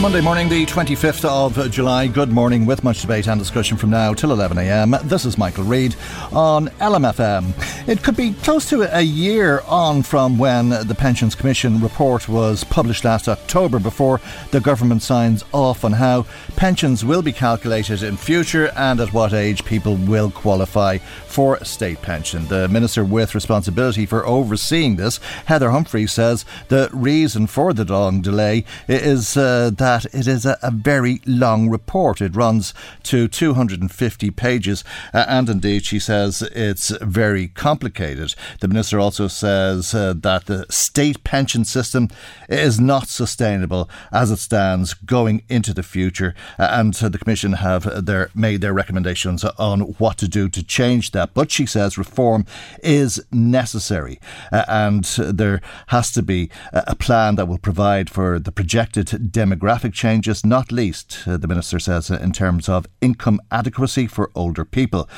Monday morning, the 25th of July. Good morning, with much debate and discussion from now till 11am. This is Michael Reade on LMFM. It could be close to a year on from when the Pensions Commission report was published last October before the government signs off on how pensions will be calculated in future and at what age people will qualify for state pension. The Minister with responsibility for overseeing this, Heather Humphrey, says the reason for the long delay is uh, that it is a, a very long report. It runs to 250 pages, uh, and indeed, she says it's very complicated. The minister also says uh, that the state pension system is not sustainable as it stands going into the future, uh, and the Commission have their, made their recommendations on what to do to change that. But she says reform is necessary, uh, and there has to be a plan that will provide for the projected demographic changes, not least, uh, the Minister says, in terms of income adequacy for older people.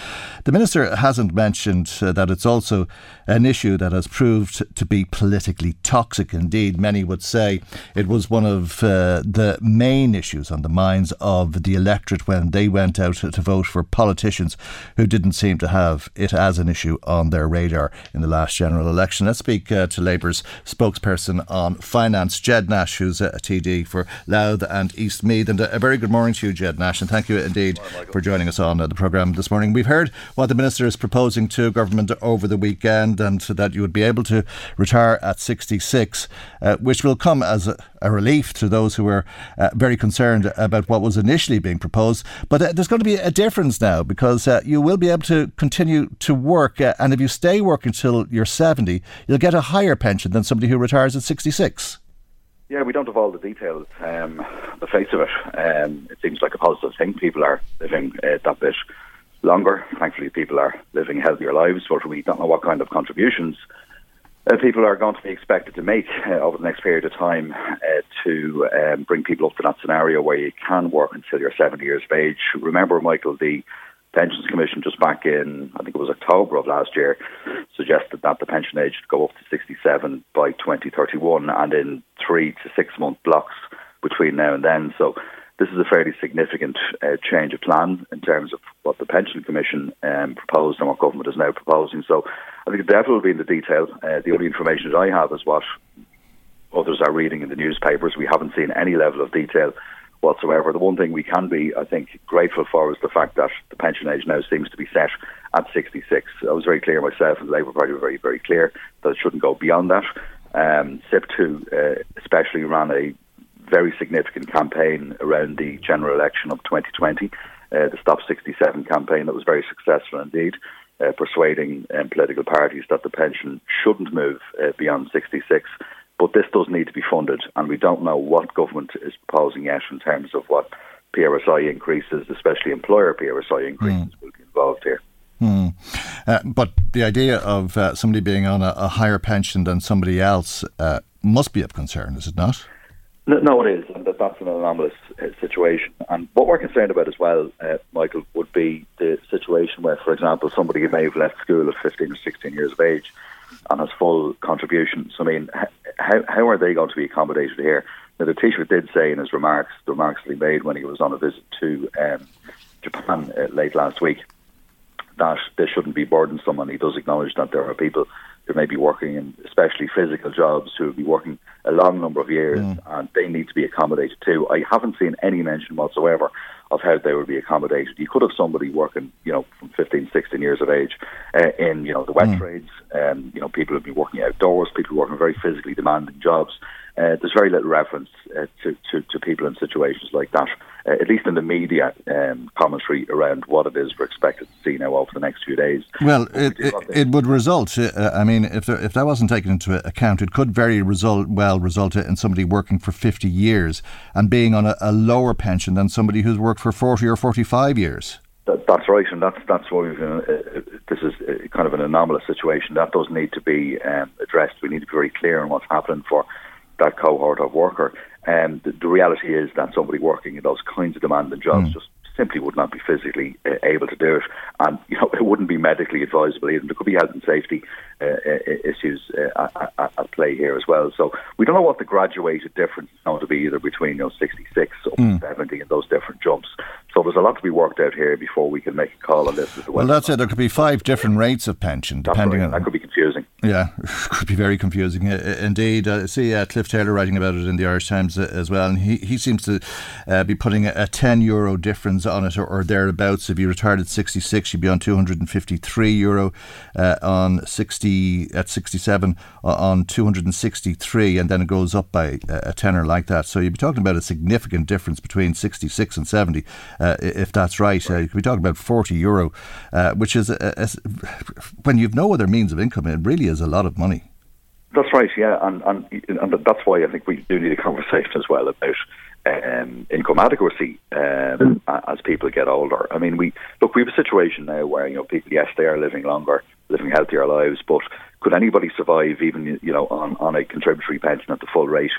The Minister hasn't mentioned uh, that it's also an issue that has proved to be politically toxic. Indeed, many would say it was one of uh, the main issues on the minds of the electorate when they went out to vote for politicians who didn't seem to have it as an issue on their radar in the last general election. Let's speak uh, to Labour's spokesperson on finance, Ged Nash, who's a TD for Louth and East Meath. And a very good morning to you, Ged Nash, and thank you indeed morning, for joining us on uh, the programme this morning. We've heard what the Minister is proposing to government over the weekend and that you would be able to retire at 66, uh, which will come as a, a, relief to those who were uh, very concerned about what was initially being proposed. But uh, there's going to be a difference now because uh, you will be able to continue to work. Uh, and if you stay working until you're 70, you'll get a higher pension than somebody who retires at 66. Yeah, we don't have all the details. Um, the face of it, um, it seems like a positive thing. People are living uh, that bit longer. Thankfully, people are living healthier lives, but we don't know what kind of contributions uh, people are going to be expected to make uh, over the next period of time uh, to um, bring people up to that scenario where you can work until you're 70 years of age. Remember, Michael, the Pensions Commission just back in, I think it was October of last year, suggested that the pension age should go up to 67 by 2031 and in three to six month blocks between now and then. So this is a fairly significant uh, change of plan in terms of what the Pension Commission um, proposed and what government is now proposing. So I think the devil will be in the detail. Uh, the only information that I have is what others are reading in the newspapers. We haven't seen any level of detail whatsoever. The one thing we can be, I think, grateful for is the fact that the pension age now seems to be set at 66. I was very clear myself, and the Labour Party were very, very clear that it shouldn't go beyond that. Um, SIPTU uh, especially ran a very significant campaign around the general election of 2020, uh, the Stop 67 campaign that was very successful indeed, uh, persuading um, political parties that the pension shouldn't move uh, beyond 66. But this does need to be funded, and we don't know what government is proposing yet in terms of what PRSI increases, especially employer PRSI increases, mm. will be involved here. Hmm. Uh, but the idea of uh, somebody being on a, a, higher pension than somebody else uh, must be of concern, is it not? No, it is, and that, that's an anomalous uh, situation. And what we're concerned about as well, uh, Michael, would be the situation where, for example, somebody may have left school at 15 or 16 years of age and has full contributions. I mean, how, how are they going to be accommodated here? Now, the Taoiseach did say in his remarks, the remarks that he made when he was on a visit to um, Japan uh, late last week, that this shouldn't be burdensome, and he does acknowledge that there are people who may be working in especially physical jobs who will be working a long number of years mm. and they need to be accommodated too. I haven't seen any mention whatsoever of how they would be accommodated. You could have somebody working, you know, from 15, 16 years of age uh, in, you know, the wet mm. trades, um, you know, people who've been working outdoors, people working very physically demanding jobs. Uh, there's very little reference uh, to, to, to people in situations like that uh, at least in the media um, commentary around what it is we're expected to see now over the next few days. Well, it, it, it, would result. Uh, I mean, if there, if that wasn't taken into account, it could very result well result in somebody working for fifty years and being on a, a lower pension than somebody who's worked for forty or forty five years. That, that's right, and that's that's why we've, uh, uh this is uh, kind of an anomalous situation that does need to be um, addressed. We need to be very clear on what's happening for that cohort of worker. And um, the, the, reality is that somebody working in those kinds of demanding jobs mm. just simply would not be physically uh, able to do it, and you know it wouldn't be medically advisable either. There could be health and safety uh, uh issues uh, at, at, play here as well. So we don't know what the graduated difference is going to be either between you know 66 up mm. 70 and those different jumps. So there's a lot to be worked out here before we can make a call on this. As to well, that's it. There could be five different rates of pension depending right. on that. Could be confusing. Yeah, it could be very confusing indeed. I see uh, Cliff Taylor writing about it in the Irish Times as well, and he, he seems to uh, be putting a, a 10 euro difference on it or, or, thereabouts. If you retired at 66, you'd be on 253 euro, uh, on 60 at 67 uh, on 263, and then it goes up by a tenner like that. So you'd be talking about a significant difference between 66 and 70, uh, if that's right. Uh, you could be talking about 40 euro, uh, which is a, a, when you've no other means of income, it really is a lot of money. That's right, yeah, and, and and that's why I think we do need a conversation as well about um, income adequacy um, mm. as people get older. I mean, we look. We have a situation now where you know people, yes, they are living longer, living healthier lives, but could anybody survive even you know on, on a contributory pension at the full rate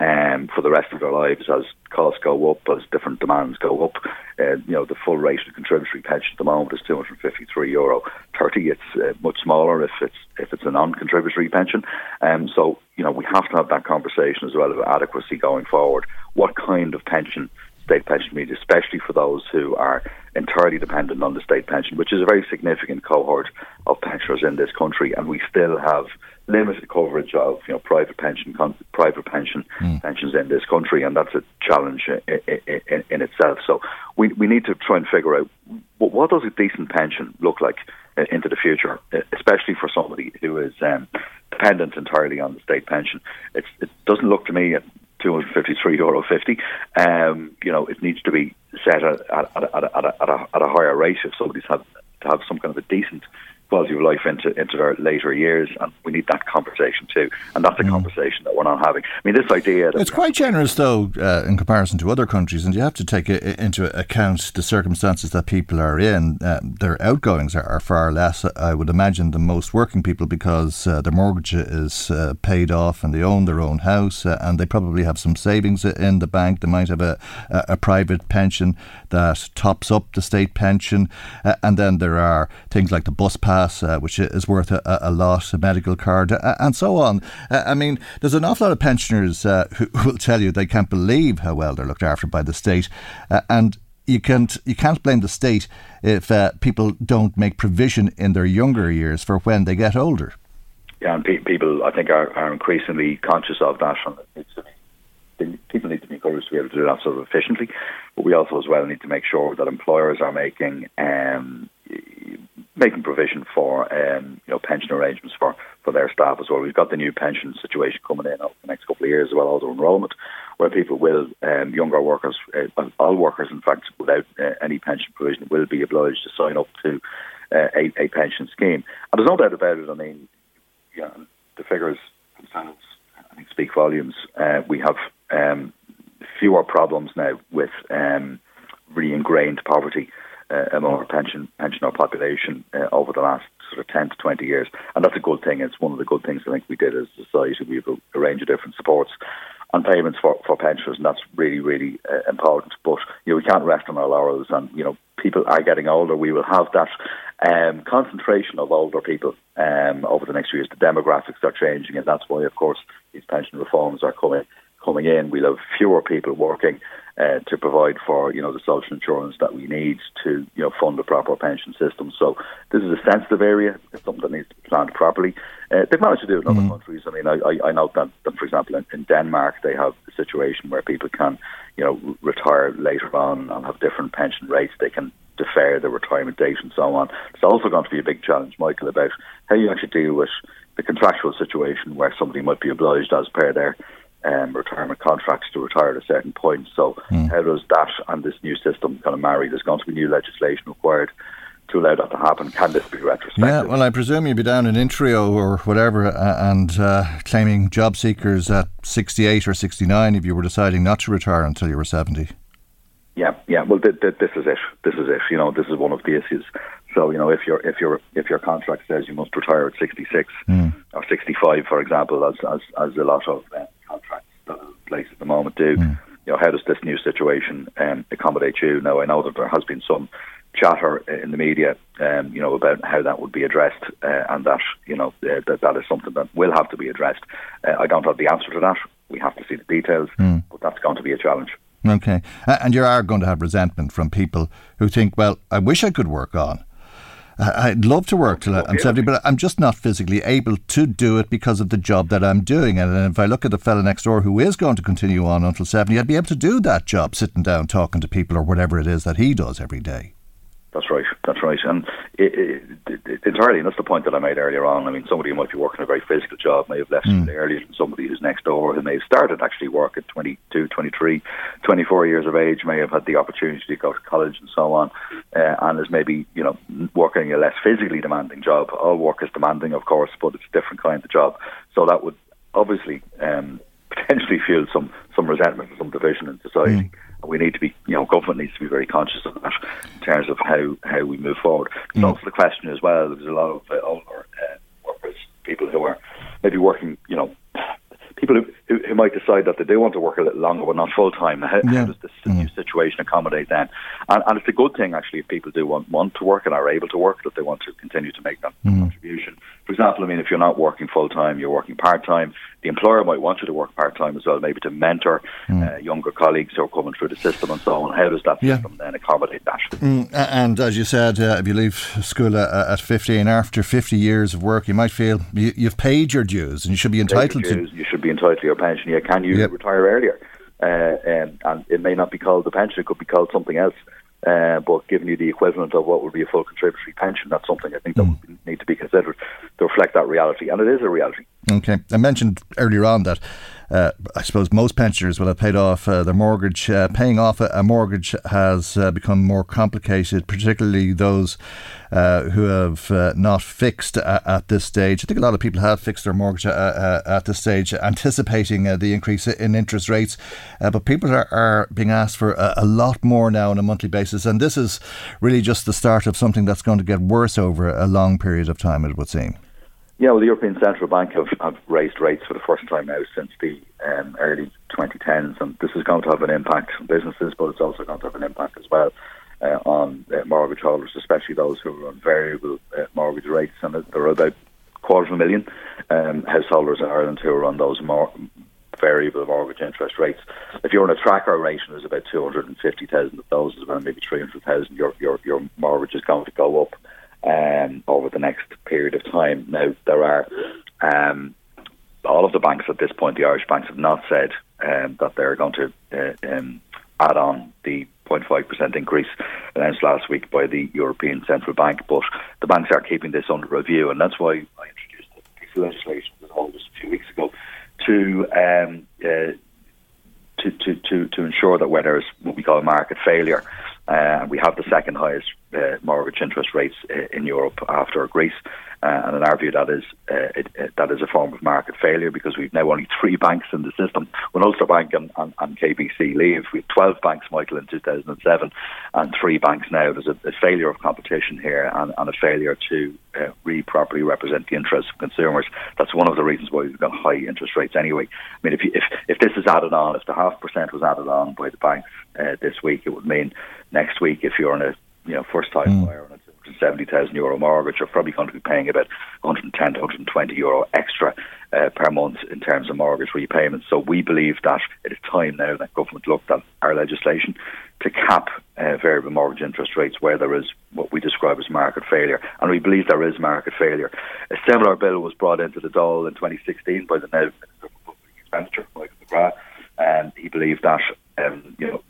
um, for the rest of their lives as costs go up, as different demands go up? Uh, you know, the full rate of contributory pension at the moment is 253 euro 30. It's uh, much smaller if it's if it's a non-contributory pension. Um, so you know, we have to have that conversation as well of adequacy going forward. What kind of pension? state pension media, especially for those who are entirely dependent on the state pension, which is a very significant cohort of pensioners in this country, and we still have limited coverage of you know private pension private pension mm. pensions in this country, and that's a challenge in, in, in, itself. So we we need to try and figure out what, what does a decent pension look like uh, into the future, uh, especially for somebody who is um, dependent entirely on the state pension. It's, it doesn't look to me 253 euro 50. Um, you know, it needs to be set at, at, at, at, a, at, a, at a higher rate if somebody's had to have some kind of a decent quality of life into into their later years, and we need that conversation too. And that's a mm. conversation that we're not having. I mean, this idea it's quite generous though uh, in comparison to other countries, and you have to take into account the circumstances that people are in. Uh, their outgoings are, are, far less, I would imagine, than most working people because uh, their mortgage is uh, paid off and they own their own house, uh, and they probably have some savings in the bank. They might have a, a, a private pension that tops up the state pension, uh, and then there are things like the bus pass pass, uh, which is worth a, a, lot, a medical card, and so on. Uh, I mean, there's an awful lot of pensioners uh, who will tell you they can't believe how well they're looked after by the state, uh, and you can't you can't blame the state if uh, people don't make provision in their younger years for when they get older. Yeah, and pe- people I think are, are increasingly conscious of that, and people need to be encouraged to be able to do that sort of efficiently. But we also as well need to make sure that employers are making um, making provision for um, you know pension arrangements for, for their staff as well. We've got the new pension situation coming in over the next couple of years as well, auto enrolment, where people will, um, younger workers, uh, all workers in fact, without uh, any pension provision, will be obliged to sign up to uh, a, a, pension scheme. And there's no doubt about it. I mean, yeah, the figures themselves, I think, speak volumes. Uh, we have um, fewer problems now with um, really ingrained poverty among our pension pensioner population uh, over the last sort of 10 to 20 years. And that's a good thing. It's one of the good things I think we did as a society. We have a, range of different supports and payments for, for pensioners, and that's really, really uh, important. But, you know, we can't rest on our laurels, and, you know, people are getting older. We will have that um, concentration of older people um, over the next few years. The demographics are changing, and that's why, of course, these pension reforms are coming coming in. We'll have fewer people working uh, to provide for you know the social insurance that we need to you know fund a proper pension system. So this is a sensitive area. It's something that needs to be planned properly. Uh, they've managed to do it in other mm. countries. I mean, I, I, I know that, that, for example, in, in Denmark they have a situation where people can you know retire later on and have different pension rates. They can defer their retirement date and so on. It's also going to be a big challenge, Michael, about how you actually deal with the contractual situation where somebody might be obliged as per their um, retirement contracts to retire at a certain point. So, mm. how does that and this new system kind of marry? There's going to be new legislation required to allow that to happen. Can this be retrospective? Yeah, well, I presume you'd be down in Intreo or whatever uh, and uh, claiming job seekers at 68 or 69 if you were deciding not to retire until you were 70. Yeah, yeah. Well, th- th- this is it. This is it. You know, this is one of the issues. So, you know, if your if your if your contract says you must retire at 66 mm. or 65, for example, as as, as a lot of uh, contracts that are in place at the moment do, mm. you know, how does this new situation um, accommodate you? Now, I know that there has been some chatter in the media, um, you know, about how that would be addressed, uh, and that you know uh, that that is something that will have to be addressed. Uh, I don't have the answer to that. We have to see the details, mm. but that's going to be a challenge. Okay. And you are going to have resentment from people who think, well, I wish I could work on. I'd love to work till I'm 70, but I'm just not physically able to do it because of the job that I'm doing. And if I look at the fella next door who is going to continue on until 70, I'd be able to do that job, sitting down talking to people or whatever it is that he does every day. That's right. That's right. And it, it, it, entirely, and that's the point that I made earlier on. I mean, somebody who might be working a very physical job may have left mm. earlier than somebody who's next door who may have started actually work at 22, 23, 24 years of age, may have had the opportunity to go to college and so on, uh, and is maybe, you know, working a less physically demanding job. All work is demanding, of course, but it's a different kind of job. So that would obviously um, potentially fuel some, some resentment, some division in society. Mm we need to be, you know, government needs to be very conscious of that in terms of how, how we move forward. Mm. also the question as well, there's a lot of uh, older uh, workers, people who are maybe working, you know, people who, who, who, might decide that they do want to work a little longer but not full time. How, yeah. how, does this mm. new situation accommodate that? And, and, it's a good thing actually if people do want, want to work and are able to work that they want to continue to make that mm. contribution. For example, I mean, if you're not working full time, you're working part time. The employer might want you to work part time as well, maybe to mentor mm. uh, younger colleagues who are coming through the system and so on. How does that system yeah. then accommodate that? Mm, and as you said, uh, if you leave school at, at 15, after 50 years of work, you might feel you, have paid your dues and you should be entitled to. You should be entitled to your pension. Yeah, can you yep. retire earlier? Uh, um, and it may not be called the pension; it could be called something else. Uh, but giving you the equivalent of what would be a full contributory pension, that's something I think that would need to be considered to reflect that reality, and it is a reality. Okay, I mentioned earlier on that uh, I suppose most pensioners will have paid off uh, their mortgage. Uh, paying off a, a mortgage has uh, become more complicated, particularly those uh, who have uh, not fixed at, at, this stage. I think a lot of people have fixed their mortgage at this stage, anticipating the increase in interest rates. but people are, are being asked for a, a, lot more now on a monthly basis, and this is really just the start of something that's going to get worse over a long period of time, it would seem. Yeah, well, the European Central Bank have, have raised rates for the first time now since the um, early 2010s, and this is going to have an impact on businesses, but it's also going to have an impact as well uh, on uh, mortgage holders, especially those who are on variable uh, mortgage rates. And there are about a quarter of a million um, householders in Ireland who are on those more variable mortgage interest rates. If you're on a tracker rate and there's about 250,000 of those, there's about maybe 300,000, your, your, your mortgage is going to go up um, over the next period of time. Now, there are um, all of the banks at this point, the Irish banks have not said um, that they're going to uh, um, add on the 0.5% increase announced last week by the European Central Bank, but the banks are keeping this under review, and that's why I introduced of legislation that just a few weeks ago to um, uh, to, to, to, to ensure that where there's what we call a market failure, uh, we have the second highest uh, mortgage interest rates uh, in Europe after Greece. Uh, and in our view, that is uh, it, it, that is a form of market failure because we've now only three banks in the system. When Ulster Bank and, and, and KBC leave, we have 12 banks, Michael, in 2007, and three banks now. There's a, a failure of competition here and, and a failure to uh, re properly represent the interests of consumers. That's one of the reasons why we've got high interest rates anyway. I mean, if you, if if this is added on, if the half percent was added on by the banks uh, this week, it would mean next week if you're on a you know first time mm. buyer on a 170,000 euro mortgage are probably going to be paying about 110 to 120 euro extra uh, per month in terms of mortgage repayments. So we believe that it is time now that government looked at our legislation to cap uh, variable mortgage interest rates where there is what we describe as market failure. And we believe there is market failure. A similar bill was brought into the Dáil in 2016 by the now Minister for Public Expenditure, Michael McGrath, and he believed that um, you know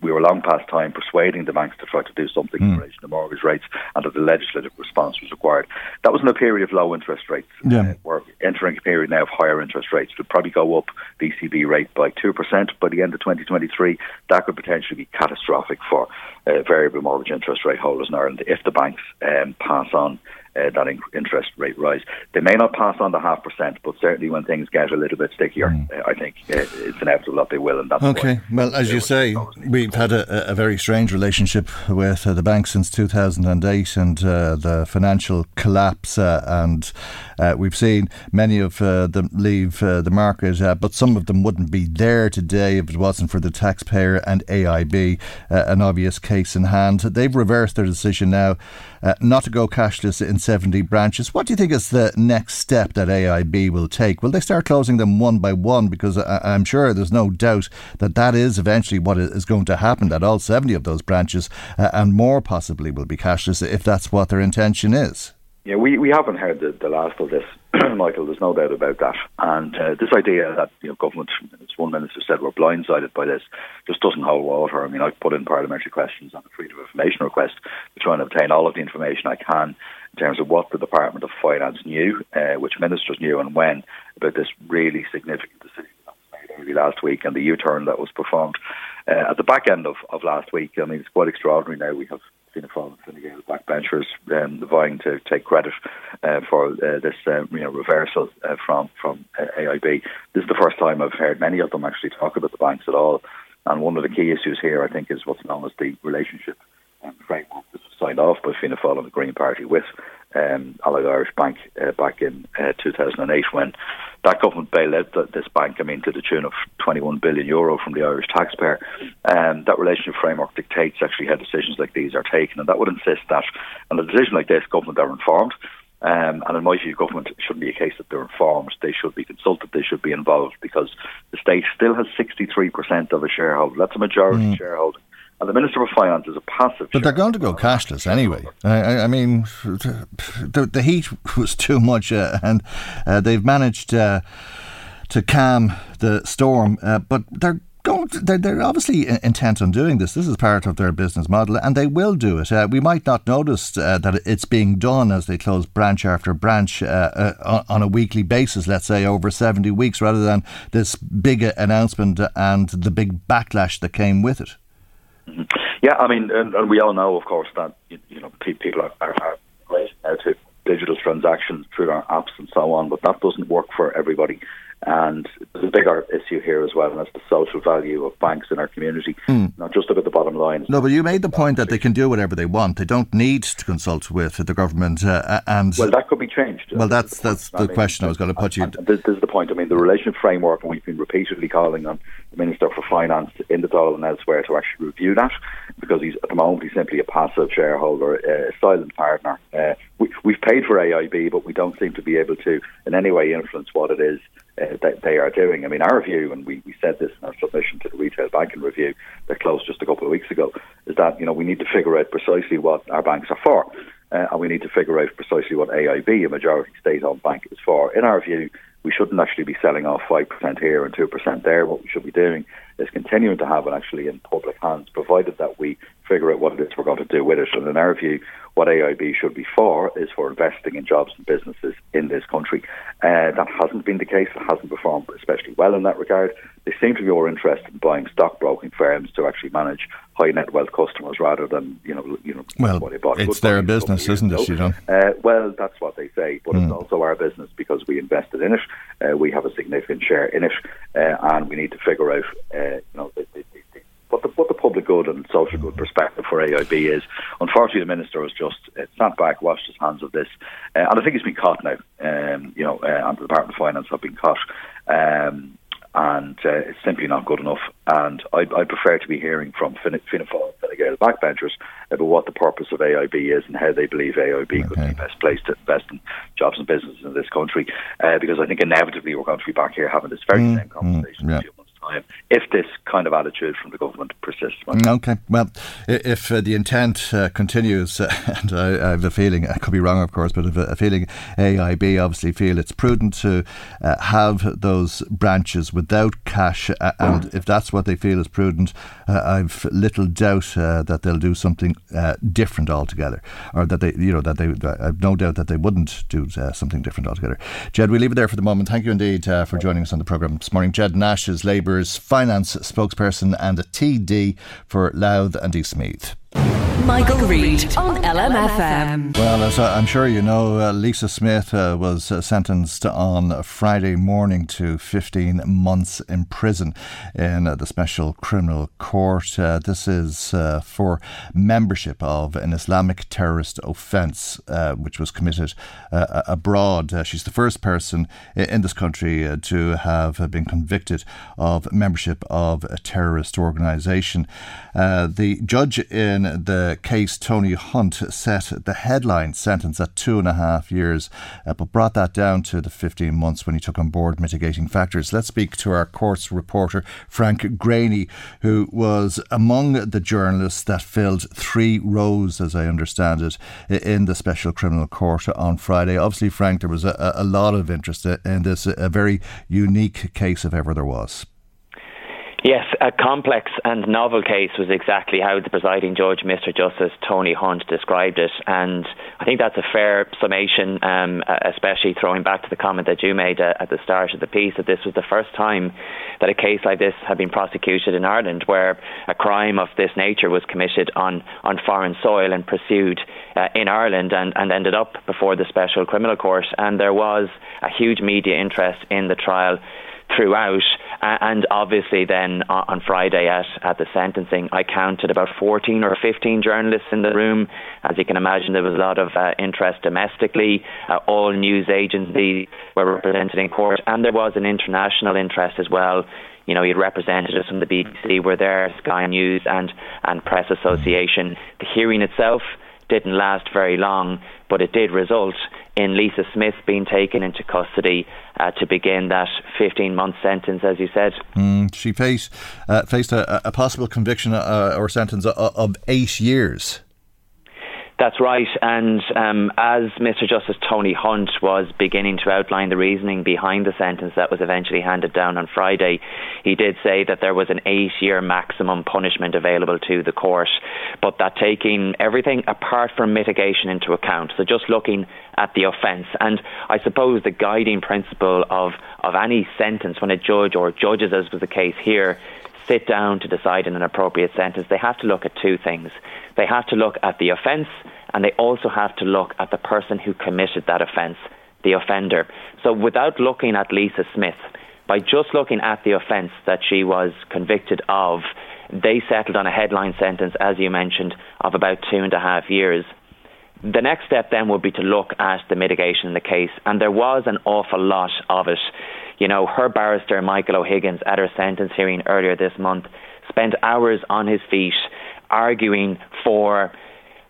we were long past time persuading the banks to try to do something mm. in hmm. relation to mortgage rates and that the legislative response was required. That was in a period of low interest rates. Yeah. Uh, we're entering a period now of higher interest rates. It would probably go up the ECB rate by 2% by the end of 2023. That could potentially be catastrophic for uh, variable mortgage interest rate holders in Ireland if the banks um, pass on uh, that in- interest rate rise. They may not pass on the half percent, but certainly when things get a little bit stickier, mm. uh, I think uh, it's inevitable that they will. And that's okay. Well, as you say, we've had a, a, very strange relationship with uh, the bank since 2008 and uh, the financial collapse, uh, and we've seen many of them leave the market, but some of them wouldn't be there today if it wasn't for the taxpayer and AIB, an obvious case in hand. They've reversed their decision now not to go cashless in 70 branches. What do you think is the next step that AIB will take? Will they start closing them one by one? Because I, am sure there's no doubt that that is eventually what is going to happen, that all 70 of those branches uh, and more possibly will be cashless if that's what their intention is. Yeah, we, we haven't heard the, the last of this, Michael. There's no doubt about that. And uh, this idea that you know government, as one minister said, we're blindsided by this, just doesn't hold water. I mean, I've put in parliamentary questions on the freedom of information request to try and obtain all of the information I can in terms of what the Department of Finance knew, uh, which ministers knew, and when about this really significant decision made early last week and the U-turn that was performed uh, at the back end of, of last week. I mean, it's quite extraordinary. Now we have Fianna Fáil and Fine Gael backbenchers um, vying to take credit uh, for uh, this uh, you know reversal uh, from from uh, AIB. This is the first time I've heard many of them actually talk about the banks at all. And one of the key issues here, I think, is what's known as the relationship um, framework signed off by Fianna Fáil and the Green Party with um, Allied Irish Bank uh, back in uh, 2008 when that government bailed out this bank, I mean, to the tune of 21 billion euro from the Irish taxpayer. Um, that relationship framework dictates actually how decisions like these are taken, and that would insist that on a decision like this, government are informed. Um, and in my view, government shouldn't be a case that they're informed. They should be consulted. They should be involved because the state still has 63% of a shareholder. That's a majority mm. shareholding and the Minister of Finance is a passive. But they're going to go cashless anyway. I, I mean, the, the, heat was too much, uh, and uh, they've managed uh, to calm the storm, uh, but they're going. They're, they're, obviously intent on doing this. This is part of their business model, and they will do it. Uh, we might not notice uh, that it's being done as they close branch after branch on a weekly basis. Let's say over seventy weeks, rather than this big announcement and the big backlash that came with it. Mm-hmm. Yeah, I mean, and, and, we all know, of course, that you, know people are, are, are to digital transactions through our apps and so on, but that doesn't work for everybody. And there's a bigger issue here as well, and that's the social value of banks in our community, mm. not just about the bottom line. No, but you made the point that they can do whatever they want. They don't need to consult with the government, uh, and well, that could be changed. Well, that's that's the I mean, question I was going to put you. This, this, is the point. I mean, the relationship framework, and we've been repeatedly calling on the Minister for Finance in the Dáil and elsewhere to actually review that, because he's at the moment he's simply a passive shareholder, uh, a silent partner. Uh, we, we've paid for AIB, but we don't seem to be able to in any way influence what it is uh, that they are doing. I mean, our view, and we, we said this in our submission to the retail banking review that closed just a couple of weeks ago, is that you know we need to figure out precisely what our banks are for, uh, and we need to figure out precisely what AIB, a majority state-owned bank, is for. In our view, we shouldn't actually be selling off five percent here and two percent there. What we should be doing is continuing to have it actually in public hands, provided that we figure out what it is we're going to do with it. And in our view, what AIB should be for is for investing in jobs and businesses in this country. Uh, that hasn't been the case. It hasn't performed especially well in that regard. They seem to be more interested in buying stockbroking firms to actually manage high net wealth customers rather than you know you know. Well, it's their business, isn't it? You know. Uh, well, that's what they say, but mm. it's hmm. also our business because we invested in it. Uh, we have a significant share in it, uh, and we need to figure out uh, you know the, the, what the, what the public good and social good perspective for AIB is. Unfortunately, the minister has just uh, sat back, washed his hands of this, uh, and I think he's been caught now. Um, you know, uh, and the Department of Finance have been caught. Um, and uh, it's simply not good enough. And I, I prefer to be hearing from Fianna Fáil Gael backbenchers about what the purpose of AIB is and how they believe AIB okay. could be best placed to invest in jobs and businesses in this country. Uh, because I think inevitably we're going to be back here having this very mm, same mm, conversation. Mm, yeah time if this kind of attitude from the government persists. Okay, well, if uh, the intent uh, continues, uh, and I, I, have a feeling, I could be wrong, of course, but a, feeling AIB obviously feel it's prudent to uh, have those branches without cash, uh, and if that's what they feel is prudent, uh, I've little doubt that they'll do something different altogether, or that they, you know, that they, I've no doubt that they wouldn't do something different altogether. Ged, we leave it there for the moment. Thank you indeed for joining us on the programme this morning. Ged Nash is Labour Labour's finance spokesperson and a TD for Louth and East Meath. Michael, Reade on LMFM. Well, as I'm sure you know, uh, Lisa Smith uh, was uh, sentenced on Friday morning to 15 months in prison in uh, the Special Criminal Court. Uh, this is uh, for membership of an Islamic terrorist offence which was committed abroad. she's the first person in this country to have been convicted of membership of a terrorist organisation. the judge in the case, Tony Hunt set the headline sentence at two and a half years, uh, but brought that down to the 15 months when he took on board mitigating factors. Let's speak to our courts reporter, Frank Greaney, who was among the journalists that filled three rows, as I understand it, in the Special Criminal Court on Friday. Obviously, Frank, there was a, a lot of interest in this, a very unique case, if ever there was. Yes, a complex and novel case was exactly how the presiding judge, Mr. Justice Tony Hunt, described it. And I think that's a fair summation, um, especially throwing back to the comment that you made uh, at the start of the piece that this was the first time that a case like this had been prosecuted in Ireland, where a crime of this nature was committed on, on foreign soil and pursued uh, in Ireland and, and ended up before the Special Criminal Court. And there was a huge media interest in the trial throughout. and obviously, then on Friday at, at the sentencing, I counted about 14 or 15 journalists in the room. As you can imagine, there was a lot of uh, interest domestically. Uh, all news agencies were represented in court, and there was an international interest as well you know, you had representatives from the BBC were there, Sky News and and Press Association. The hearing itself didn't last very long, but it did result in Lisa Smith being taken into custody uh, to begin that 15 month sentence, as you said. Mm, she faced, uh, faced a, a, possible conviction uh, or sentence of, of eight years. That's right. And um, as Mr. Justice Tony Hunt was beginning to outline the reasoning behind the sentence that was eventually handed down on Friday, he did say that there was an eight year maximum punishment available to the court, but that taking everything apart from mitigation into account, so just looking at the offence. And I suppose the guiding principle of, of any sentence when a judge or judges, as was the case here, sit down to decide on an appropriate sentence, they have to look at two things. They have to look at the offence and they also have to look at the person who committed that offence, the offender. So without looking at Lisa Smith, by just looking at the offence that she was convicted of, they settled on a headline sentence, as you mentioned, of about two and a half years. The next step then would be to look at the mitigation in the case, and there was an awful lot of it. You know, her barrister, Michael O'Higgins, at her sentence hearing earlier this month, spent hours on his feet arguing for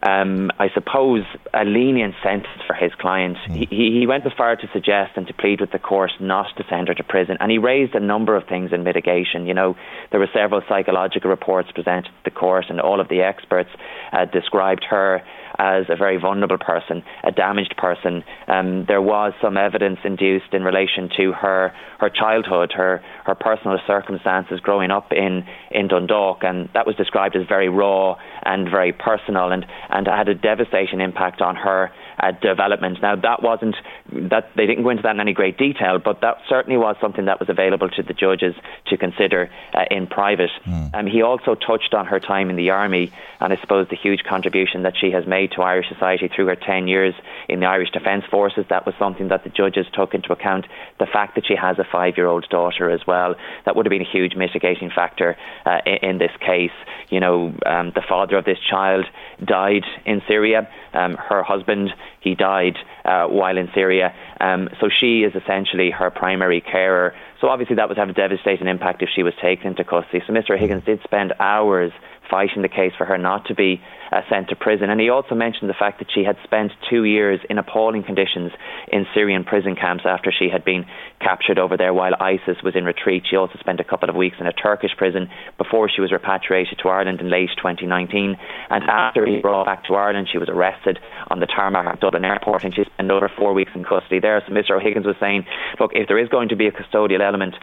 um, I suppose, a lenient sentence for his client. Mm. He, he went as far to suggest and to plead with the court not to send her to prison. And he raised a number of things in mitigation. You know, there were several psychological reports presented to the court, and all of the experts uh, described her as a very vulnerable person, a damaged person. Um, there was some evidence induced in relation to her her childhood, her her personal circumstances growing up in in Dundalk, and that was described as very raw and very personal, and and had a devastating impact on her uh, development. Now that wasn't that they didn't go into that in any great detail, but that certainly was something that was available to the judges to consider uh, in private. Mm. Um, he also touched on her time in the army, and I suppose the huge contribution that she has made to Irish society through her ten years in the Irish Defence Forces. That was something that the judges took into account. The fact that she has a five-year-old daughter as well, that would have been a huge mitigating factor uh, in, in, this case. You know, um, the father of this child died in Syria. Um, her husband he died uh, while in Syria. Um, so she is essentially her primary carer. So obviously that would have a devastating impact if she was taken into custody. So Mr. Higgins did spend hours fighting the case for her not to be uh, sent to prison. And he also mentioned the fact that she had spent two years in appalling conditions in Syrian prison camps after she had been captured over there while ISIS was in retreat. She also spent a couple of weeks in a Turkish prison before she was repatriated to Ireland in late 2019. And after he brought back to Ireland, she was arrested on the tarmac at Dublin Airport and she spent over four weeks in custody there. So Mr. O'Higgins was saying, look, if there is going to be a custodial element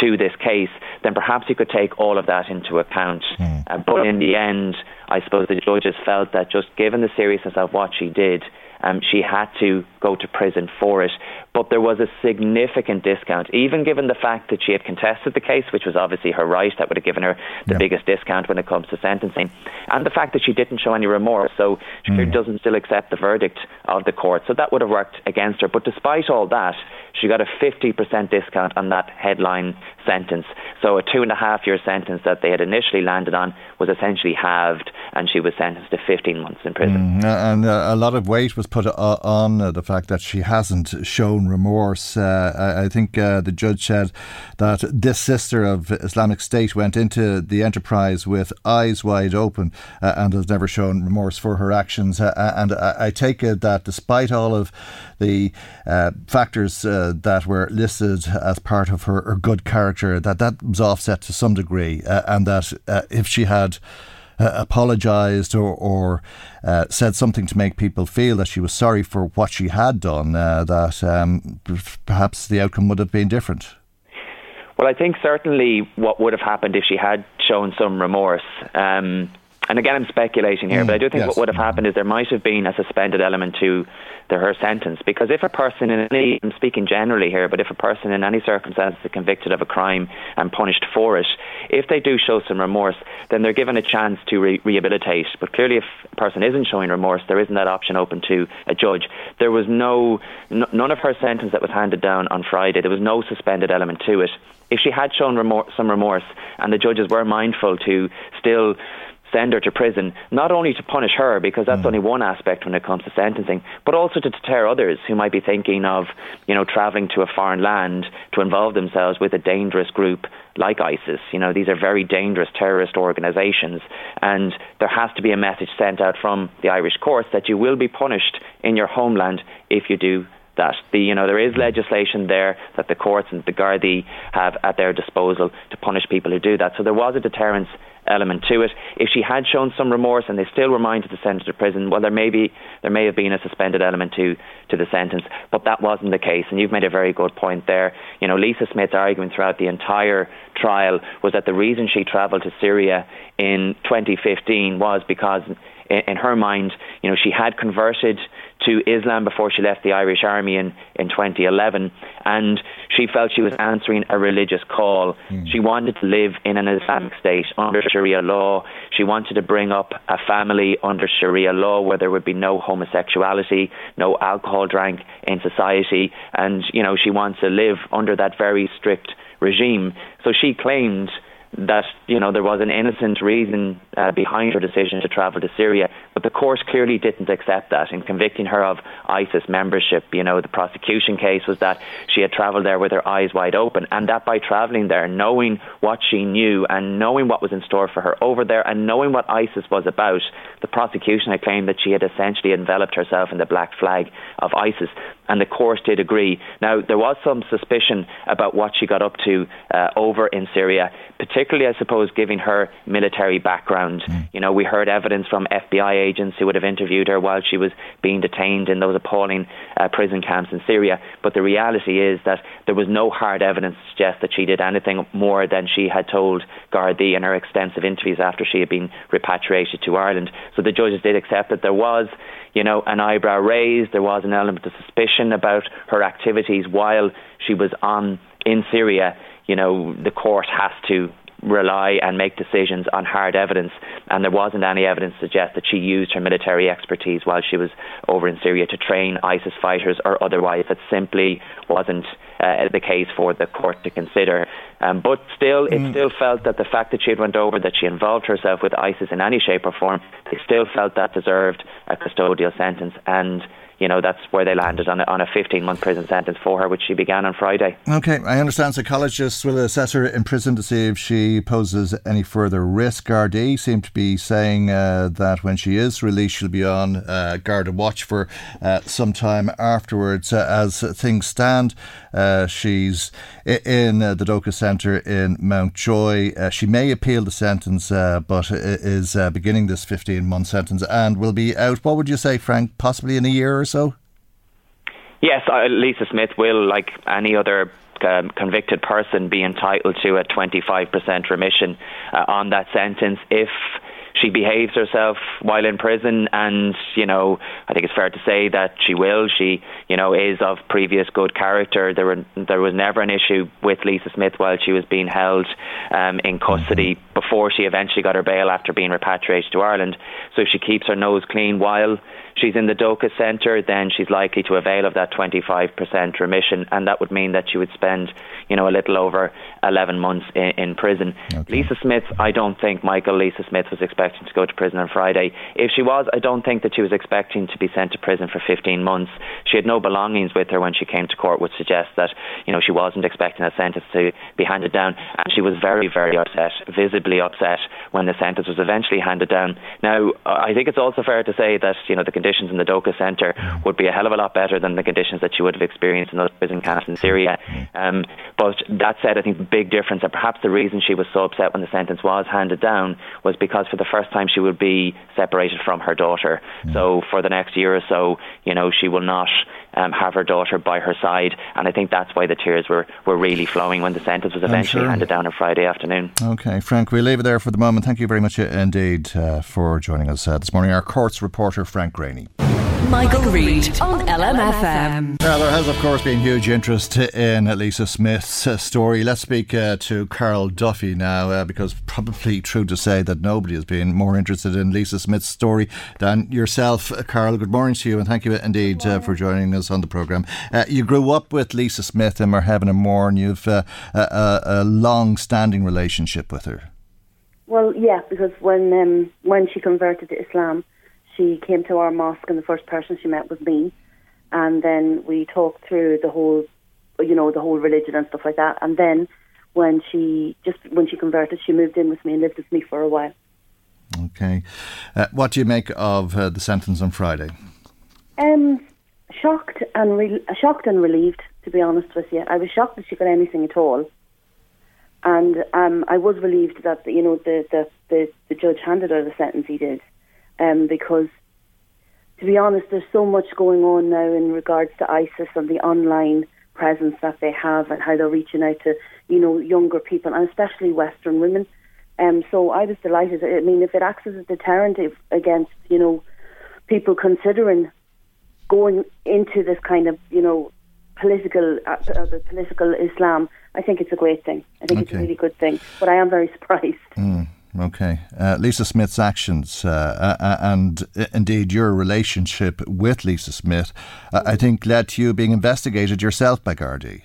to this case, then perhaps you could take all of that into account. Mm. Uh, but in the end, I suppose the judges felt that just given the seriousness of what she did, um, she had to go to prison for it. But there was a significant discount, even given the fact that she had contested the case, which was obviously her right. That would have given her the yeah. biggest discount when it comes to sentencing, and the fact that she didn't show any remorse. So she mm. doesn't still accept the verdict of the court. So that would have worked against her. But despite all that, she got a 50% discount on that headline sentence. So a two and a half year sentence that they had initially landed on was essentially halved, and she was sentenced to 15 months in prison. Mm, and uh, a lot of weight was put uh, on the fact that she hasn't shown remorse. Uh, I, I, think uh, the judge said that this sister of Islamic State went into the enterprise with eyes wide open uh, and has never shown remorse for her actions. and I, I, take it that despite all of the factors that were listed as part of her, her good character, that that was offset to some degree, uh, and that uh, if she had uh, apologised or, or uh, said something to make people feel that she was sorry for what she had done, uh, that um, perhaps the outcome would have been different. Well, I think certainly what would have happened if she had shown some remorse. Um, and again, I'm speculating here, mm, but I do think yes. what would have happened is there might have been a suspended element to the, her sentence. Because if a person in any, I'm speaking generally here, but if a person in any circumstance is convicted of a crime and punished for it, if they do show some remorse, then they're given a chance to re- rehabilitate. But clearly, if a person isn't showing remorse, there isn't that option open to a judge. There was no, n- none of her sentence that was handed down on Friday, there was no suspended element to it. If she had shown remor- some remorse and the judges were mindful to still send her to prison, not only to punish her, because that's mm. only one aspect when it comes to sentencing, but also to deter others who might be thinking of, you know, travelling to a foreign land to involve themselves with a dangerous group like ISIS. You know, these are very dangerous terrorist organisations, and there has to be a message sent out from the Irish courts that you will be punished in your homeland if you do that. The, you know, there is legislation there that the courts and the Gardaí have at their disposal to punish people who do that. So there was a deterrence element to it. If she had shown some remorse and they still were minded to send her to prison, well, there may be there may have been a suspended element to to the sentence, but that wasn't the case. And you've made a very good point there. You know, Lisa Smith's argument throughout the entire trial was that the reason she travelled to Syria in 2015 was because in her mind, you know, she had converted to Islam before she left the Irish Army in, in 2011, and she felt she was answering a religious call. Mm. She wanted to live in an Islamic state under Sharia law. She wanted to bring up a family under Sharia law where there would be no homosexuality, no alcohol drank in society, and you know she wants to live under that very strict regime. So she claimed that you know there was an innocent reason uh, behind her decision to travel to Syria, but the court clearly didn't accept that in convicting her of ISIS membership. You know, the prosecution case was that she had travelled there with her eyes wide open, and that by travelling there, knowing what she knew and knowing what was in store for her over there, and knowing what ISIS was about, the prosecution had claimed that she had essentially enveloped herself in the black flag of ISIS and the court did agree. Now, there was some suspicion about what she got up to uh, over in Syria, particularly, I suppose, given her military background. Mm. You know, we heard evidence from FBI agents who would have interviewed her while she was being detained in those appalling uh, prison camps in Syria. But the reality is that there was no hard evidence to suggest that she did anything more than she had told Gardaí in her extensive interviews after she had been repatriated to Ireland. So the judges did accept that there was you know, an eyebrow raised. There was an element of suspicion about her activities while she was on in Syria. You know, the court has to rely and make decisions on hard evidence, and there wasn't any evidence to suggest that she used her military expertise while she was over in Syria to train ISIS fighters or otherwise. It simply wasn't uh, the case for the court to consider. Um, but still, it mm. still felt that the fact that she had went over, that she involved herself with ISIS in any shape or form, they still felt that deserved a custodial sentence. And you know, that's where they landed on a, on a 15 month prison sentence for her, which she began on Friday. Okay, I understand psychologists will assess her in prison to see if she poses any further risk. Gardaí seem to be saying uh, that when she is released, she'll be on uh, guard and watch for uh, some time afterwards. Uh, as things stand, uh, she's in uh, the Dóchas Centre in Mountjoy. she may appeal the sentence, but is beginning this 15 month sentence and will be out. What would you say, Frank? Possibly in a year or so? Yes, uh, Lisa Smith will, like any other um, convicted person, be entitled to a 25% remission uh, on that sentence if she behaves herself while in prison and you know I think it's fair to say that she will she you know is of previous good character there were there was never an issue with Lisa Smith while she was being held um, in custody mm-hmm. Before she eventually got her bail after being repatriated to Ireland so if she keeps her nose clean while she's in the Dóchas centre, then she's likely to avail of that 25% remission, and that would mean that she would spend, you know, a little over 11 months in, in prison. Okay. Lisa Smith, I don't think Michael Lisa Smith was expecting to go to prison on Friday. If she was, I don't think that she was expecting to be sent to prison for 15 months. She had no belongings with her when she came to court, which suggests that, you know, she wasn't expecting a sentence to be handed down, and she was very, very upset, visibly upset when the sentence was eventually handed down. Now, I think it's also fair to say that, you know, the conditions in the Dóchas Centre would be a hell of a lot better than the conditions that you would have experienced in other prison camps in Syria. Um, but that said, I think the big difference, and perhaps the reason she was so upset when the sentence was handed down, was because for the first time she would be separated from her daughter. So for the next year or so, you know, she will not um, have her daughter by her side. And I think that's why the tears were, were really flowing when the sentence was eventually sure. handed down on Friday afternoon. Okay, Frank, we'll leave it there for the moment. Thank you very much indeed uh, for joining us uh, this morning. Our courts reporter, Frank Greaney. Michael, Reade on LMFM. Now, there has, of course, been huge interest in Lisa Smith's uh, story. Let's speak uh, to Carol Duffy now, uh, because probably true to say that nobody has been more interested in Lisa Smith's story than yourself, uh, Carol. Good morning to you, and thank you indeed uh, for joining us on the programme. Uh, you grew up with Lisa Smith in Muirhevnamor, and you've a, a long standing relationship with her. Well, yeah, because when um, when she converted to Islam, she came to our mosque and the first person she met was me. And then we talked through the whole, you know, the whole religion and stuff like that. And then when she just when she converted, she moved in with me and lived with me for a while. Okay, uh, what do you make of uh, the sentence on Friday? Um, shocked and re- shocked and relieved. To be honest with you, I was shocked that she got anything at all, and um, I was relieved that you know the, the the the judge handed her the sentence he did um, because to be honest, there's so much going on now in regards to ISIS and the online presence that they have and how they're reaching out to, you know, younger people and especially Western women. Um, so I was delighted. I mean, if it acts as a deterrent against, you know, people considering going into this kind of, you know, political, uh, uh political Islam, I think it's a great thing. I think okay. it's a really good thing. But I am very surprised. Mm. Okay. Uh, Lisa Smith's actions uh, uh, uh and uh, indeed your relationship with Lisa Smith, uh, I think, led to you being investigated yourself by Gardaí.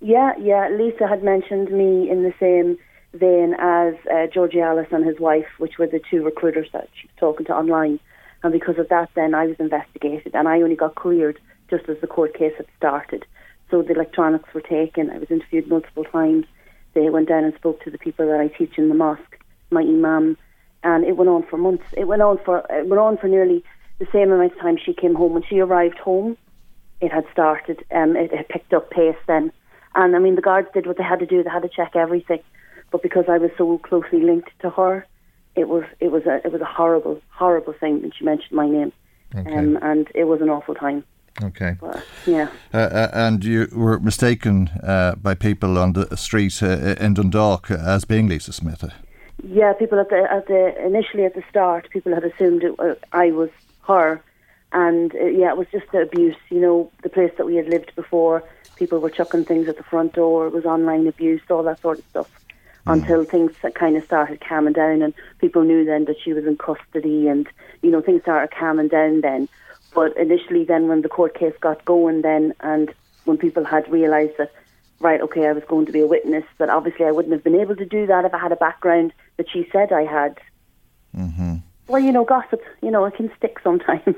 Yeah, yeah. Lisa had mentioned me in the same vein as Georgelas and his wife, which were the two recruiters that she was talking to online. And because of that, then I was investigated and I only got cleared just as the court case had started. So the electronics were taken. I was interviewed multiple times. They went down and spoke to the people that I teach in the mosque my imam, and it went on for months. It went on for it went on for nearly the same amount of time she came home. When she arrived home, it had started. Um, it had picked up pace then, and I mean the guards did what they had to do. They had to check everything, but because I was so closely linked to her, it was it was a it was a horrible horrible thing when she mentioned my name, okay. um, and it was an awful time. Okay. But, yeah. Uh, uh, and you were mistaken uh, by people on the street uh, in Dundalk as being Lisa Smith. Yeah, people at the at the initially at the start, people had assumed it, uh, I was her, and uh, yeah, it was just the abuse. You know, the place that we had lived before, people were chucking things at the front door. It was online abuse, all that sort of stuff. Mm. Until things kind of started calming down, and people knew then that she was in custody, and you know things started calming down then. But initially, then when the court case got going, then and when people had realised that right, okay, I was going to be a witness, but obviously I wouldn't have been able to do that if I had a background that she said I had. Mm-hmm. Well, you know, gossip, you know, it can stick sometimes.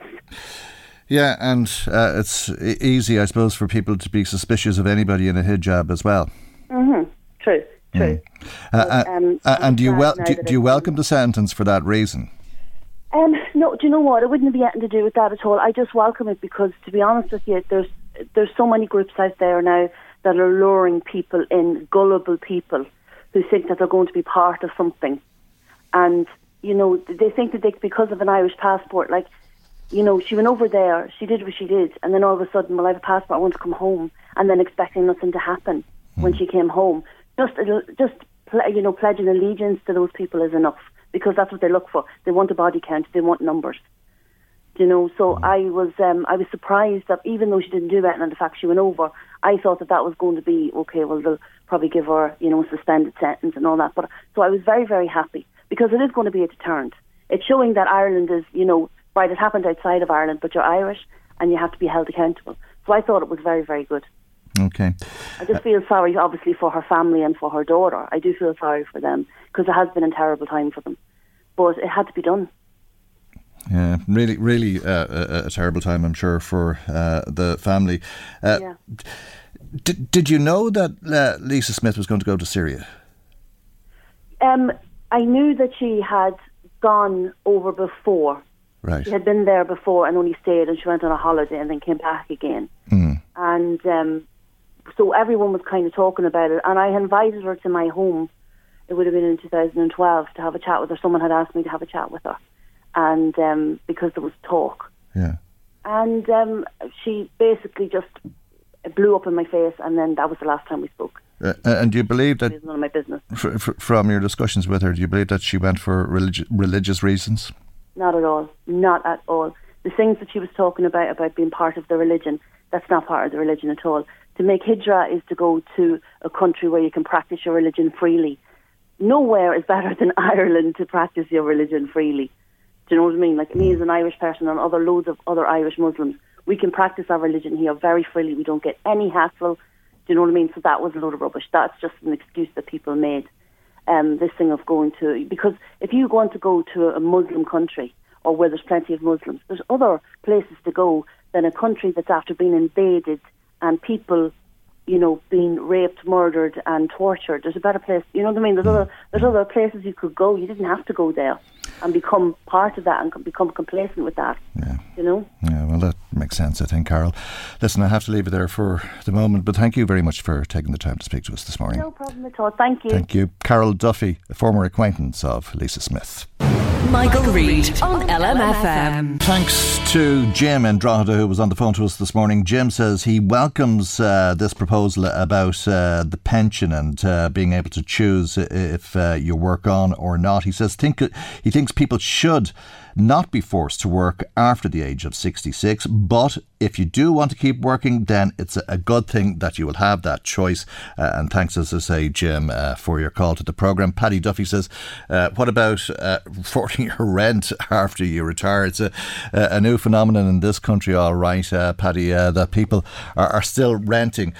Yeah, and uh, it's easy, I suppose, for people to be suspicious of anybody in a hijab as well. Mm-hmm. True, true. Mm. Uh, um, uh, and do you, wel- do, do you welcome the sentence for that reason? Um, no, do you know what? It wouldn't be anything to do with that at all. I just welcome it because, to be honest with you, there's there's so many groups out there now that are luring people in, gullible people who think that they're going to be part of something, and you know they think that they because of an Irish passport, like you know, she went over there, she did what she did, and then all of a sudden, well, I have a passport, I want to come home, and then expecting nothing to happen mm. when she came home. Just, just you know, pledging allegiance to those people is enough because that's what they look for. They want a body count, they want numbers. You know, so mm. I was, um, I was surprised that even though she didn't do that, and the fact she went over, I thought that that was going to be okay. Well, they'll probably give her, you know, a suspended sentence and all that. But so I was very, very happy because it is going to be a deterrent. It's showing that Ireland is, you know, right, it happened outside of Ireland, but you're Irish and you have to be held accountable. So I thought it was very, very good. Okay. I just feel sorry, obviously, for her family and for her daughter. I do feel sorry for them because it has been a terrible time for them. But it had to be done. Yeah, really, really uh, a, a, terrible time, I'm sure, for uh, the family. Uh, yeah. Did, did you know that uh, Lisa Smith was going to go to Syria? Um, I knew that she had gone over before, Right. She had been there before and only stayed, and she went on a holiday and then came back again. Mm. And um, so everyone was kind of talking about it. And I invited her to my home. It would have been in 2012 to have a chat with her. Someone had asked me to have a chat with her, and um, because there was talk. Yeah. And um, she basically just blew up in my face, and then that was the last time we spoke. Uh, and do you believe that? None of my business. F- f- from your discussions with her, do you believe that she went for religi- religious reasons? Not at all. Not at all. The things that she was talking about, about being part of the religion, that's not part of the religion at all. To make hijra is to go to a country where you can practice your religion freely. Nowhere is better than Ireland to practice your religion freely. Do you know what I mean? Like me as an Irish person and other loads of other Irish Muslims, we can practice our religion here very freely. We don't get any hassle. Do you know what I mean? So that was a load of rubbish. That's just an excuse that people made um, this thing of going to because if you want to go to a Muslim country or where there's plenty of Muslims, there's other places to go than a country that's after being invaded and people, you know, being raped, murdered, and tortured. There's a better place. You know what I mean? There's mm. other there's other places you could go. You didn't have to go there and become part of that and become complacent with that. Yeah. You know? Yeah, well, that makes sense, I think, Carol. Listen, I have to leave it there for the moment, but thank you very much for taking the time to speak to us this morning. No problem at all. Thank you. Thank you. Carol Duffy, a former acquaintance of Lisa Smith. Michael, Reade on LMFM. Thanks to Jim and Drogheda, who was on the phone to us this morning. Jim says he welcomes uh, this proposal about uh, the pension and uh, being able to choose if uh, you work on or not. He says think he thinks people should not be forced to work after the age of 66. But if you do want to keep working, then it's a good thing that you will have that choice. Uh, and thanks, as I say, Jim, uh, for your call to the programme. Paddy Duffy says, uh, What about uh, affording your rent after you retire? It's a, a new phenomenon in this country, all right, uh, Paddy, uh, that people are, are still renting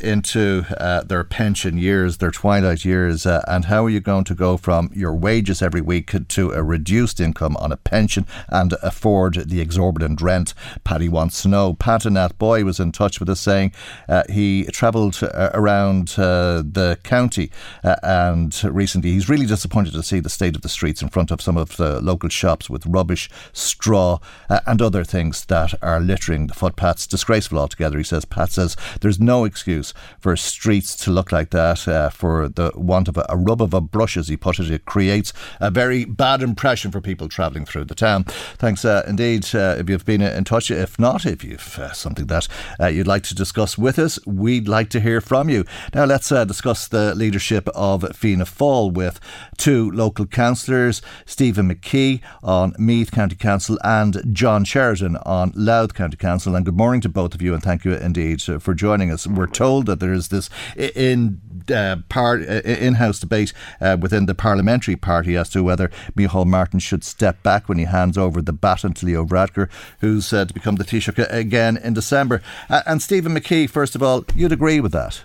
into their pension years, their twilight years. and how are you going to go from your wages every week to a reduced income on a pension and afford the exorbitant rent. Paddy wants to know. Pat and that boy was in touch with us saying uh, he travelled uh, around uh, the county uh, and recently he's really disappointed to see the state of the streets in front of some of the local shops with rubbish, straw, uh, and other things that are littering the footpaths. Disgraceful altogether, he says. Pat says there's no excuse for streets to look like that uh, for the want of a, a rub of a brush, as he put it. It creates a very bad impression for people travelling through the town. Thanks indeed if you've been in touch. If not, if you've uh, something that uh, you'd like to discuss with us, we'd like to hear from you. Now let's uh, discuss the leadership of Fianna Fáil with two local councillors, Stephen McKee on Meath County Council and John Sheridan on Louth County Council. And good morning to both of you, and thank you indeed for joining us. We're told that there is this in uh, part in-house debate uh, within the parliamentary party as to whether Micheál Martin should step back when he hands over the baton to Leo Varadkar, who's uh, to become the Taoiseach again in December. Uh, and Stephen McKee, first of all, you'd agree with that?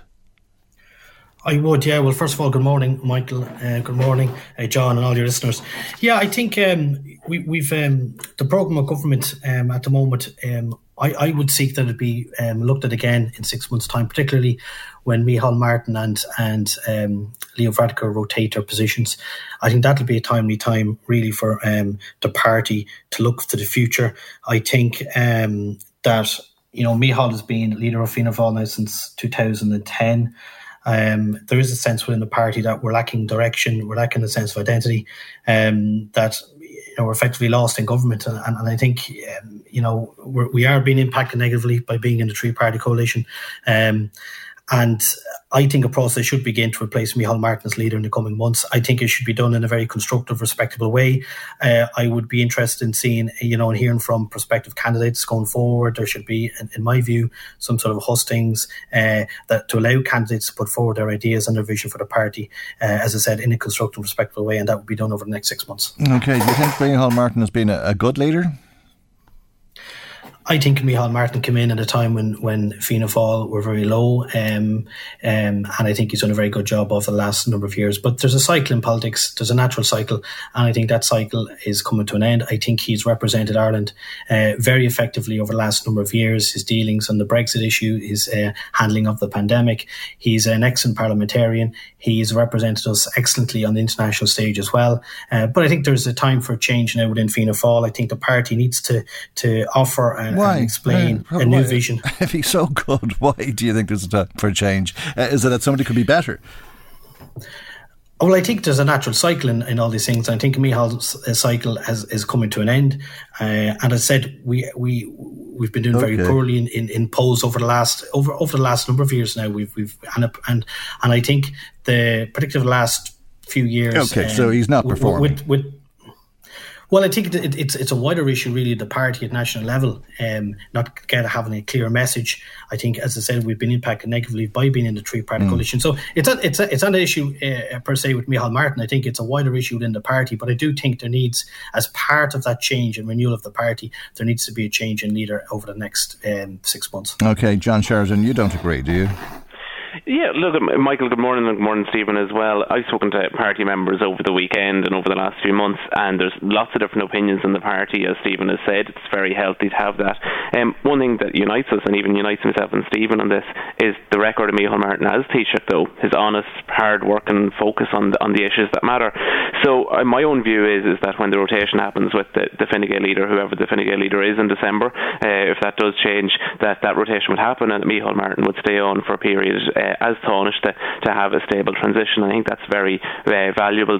I would, yeah. Well, first of all, good morning, Michael. Uh, good morning, uh, John, and all your listeners. Yeah, I think um, we, have um, the program of government um, at the moment. Um, I, I, would seek that it be um, looked at again in six months' time, particularly when Micheál Martin and and um, Leo Varadkar rotate their positions. I think that'll be a timely time, really, for the party to look to the future. I think that you know Micheál has been leader of Fianna Fáil now since 2010. Um, there is a sense within the party that we're lacking direction, we're lacking a sense of identity, um, that you know, we're effectively lost in government. And, and I think, um, you know, we're, we are being impacted negatively by being in the three party coalition. Um, and I think a process should begin to replace Micheál Martin as leader in the coming months. I think it should be done in a very constructive, respectable way. Uh, I would be interested in seeing, you know, and hearing from prospective candidates going forward. There should be, in, in my view, some sort of hustings uh, that to allow candidates to put forward their ideas and their vision for the party, uh, as I said, in a constructive, respectful way, and that would be done over the next six months. Okay, do you think Micheál Martin has been a, a good leader? I think Micheál Martin came in at a time when when Fianna Fáil were very low, um, um, and I think he's done a very good job over the last number of years. But there's a cycle in politics. There's a natural cycle, and I think that cycle is coming to an end. I think he's represented Ireland uh, very effectively over the last number of years. His dealings on the Brexit issue, his uh, handling of the pandemic. He's an excellent parliamentarian. He's represented us excellently on the international stage as well. Uh, but I think there's a time for change now within Fianna Fáil. I think the party needs to to offer an, why? explain uh, a new why? vision. If he's so good, why do you think there's a time for a change? Uh, is it that somebody could be better? Well, I think there's a natural cycle in, in all these things. I think Micheál's uh, cycle has, is coming to an end. Uh, and as I said, we we we've been doing okay. very poorly in, in, in polls over the last over over the last number of years now. We've we've and and, and I think the particularly the last few years. Okay, um, so he's not performing with, with well, I think it, it's it's a wider issue, really, the party at national level, um, not get having a clear message. I think, as I said, we've been impacted negatively by being in the three party mm. coalition. So it's a, it's a, it's not an issue uh, per se with Micheál Martin. I think it's a wider issue within the party, but I do think there needs, as part of that change and renewal of the party, there needs to be a change in leader over the next um, six months. Okay, John Sheridan, you don't agree, do you? Yeah, look, Michael, good morning, and good morning, Stephen, as well. I've spoken to party members over the weekend and over the last few months, and there's lots of different opinions in the party, as Stephen has said. It's very healthy to have that. Um, one thing that unites us, and even unites myself and Stephen on this, is the record of Micheál Martin as Taoiseach, though. His honest, hard work and focus on the, on the issues that matter. So, uh, my own view is is that when the rotation happens with the, the Fine Gael leader, whoever the Fine Gael leader is in December, uh, if that does change, that that rotation would happen and Micheál Martin would stay on for a period uh, as Taoiseach to, to have a stable transition. I think that's very uh, valuable.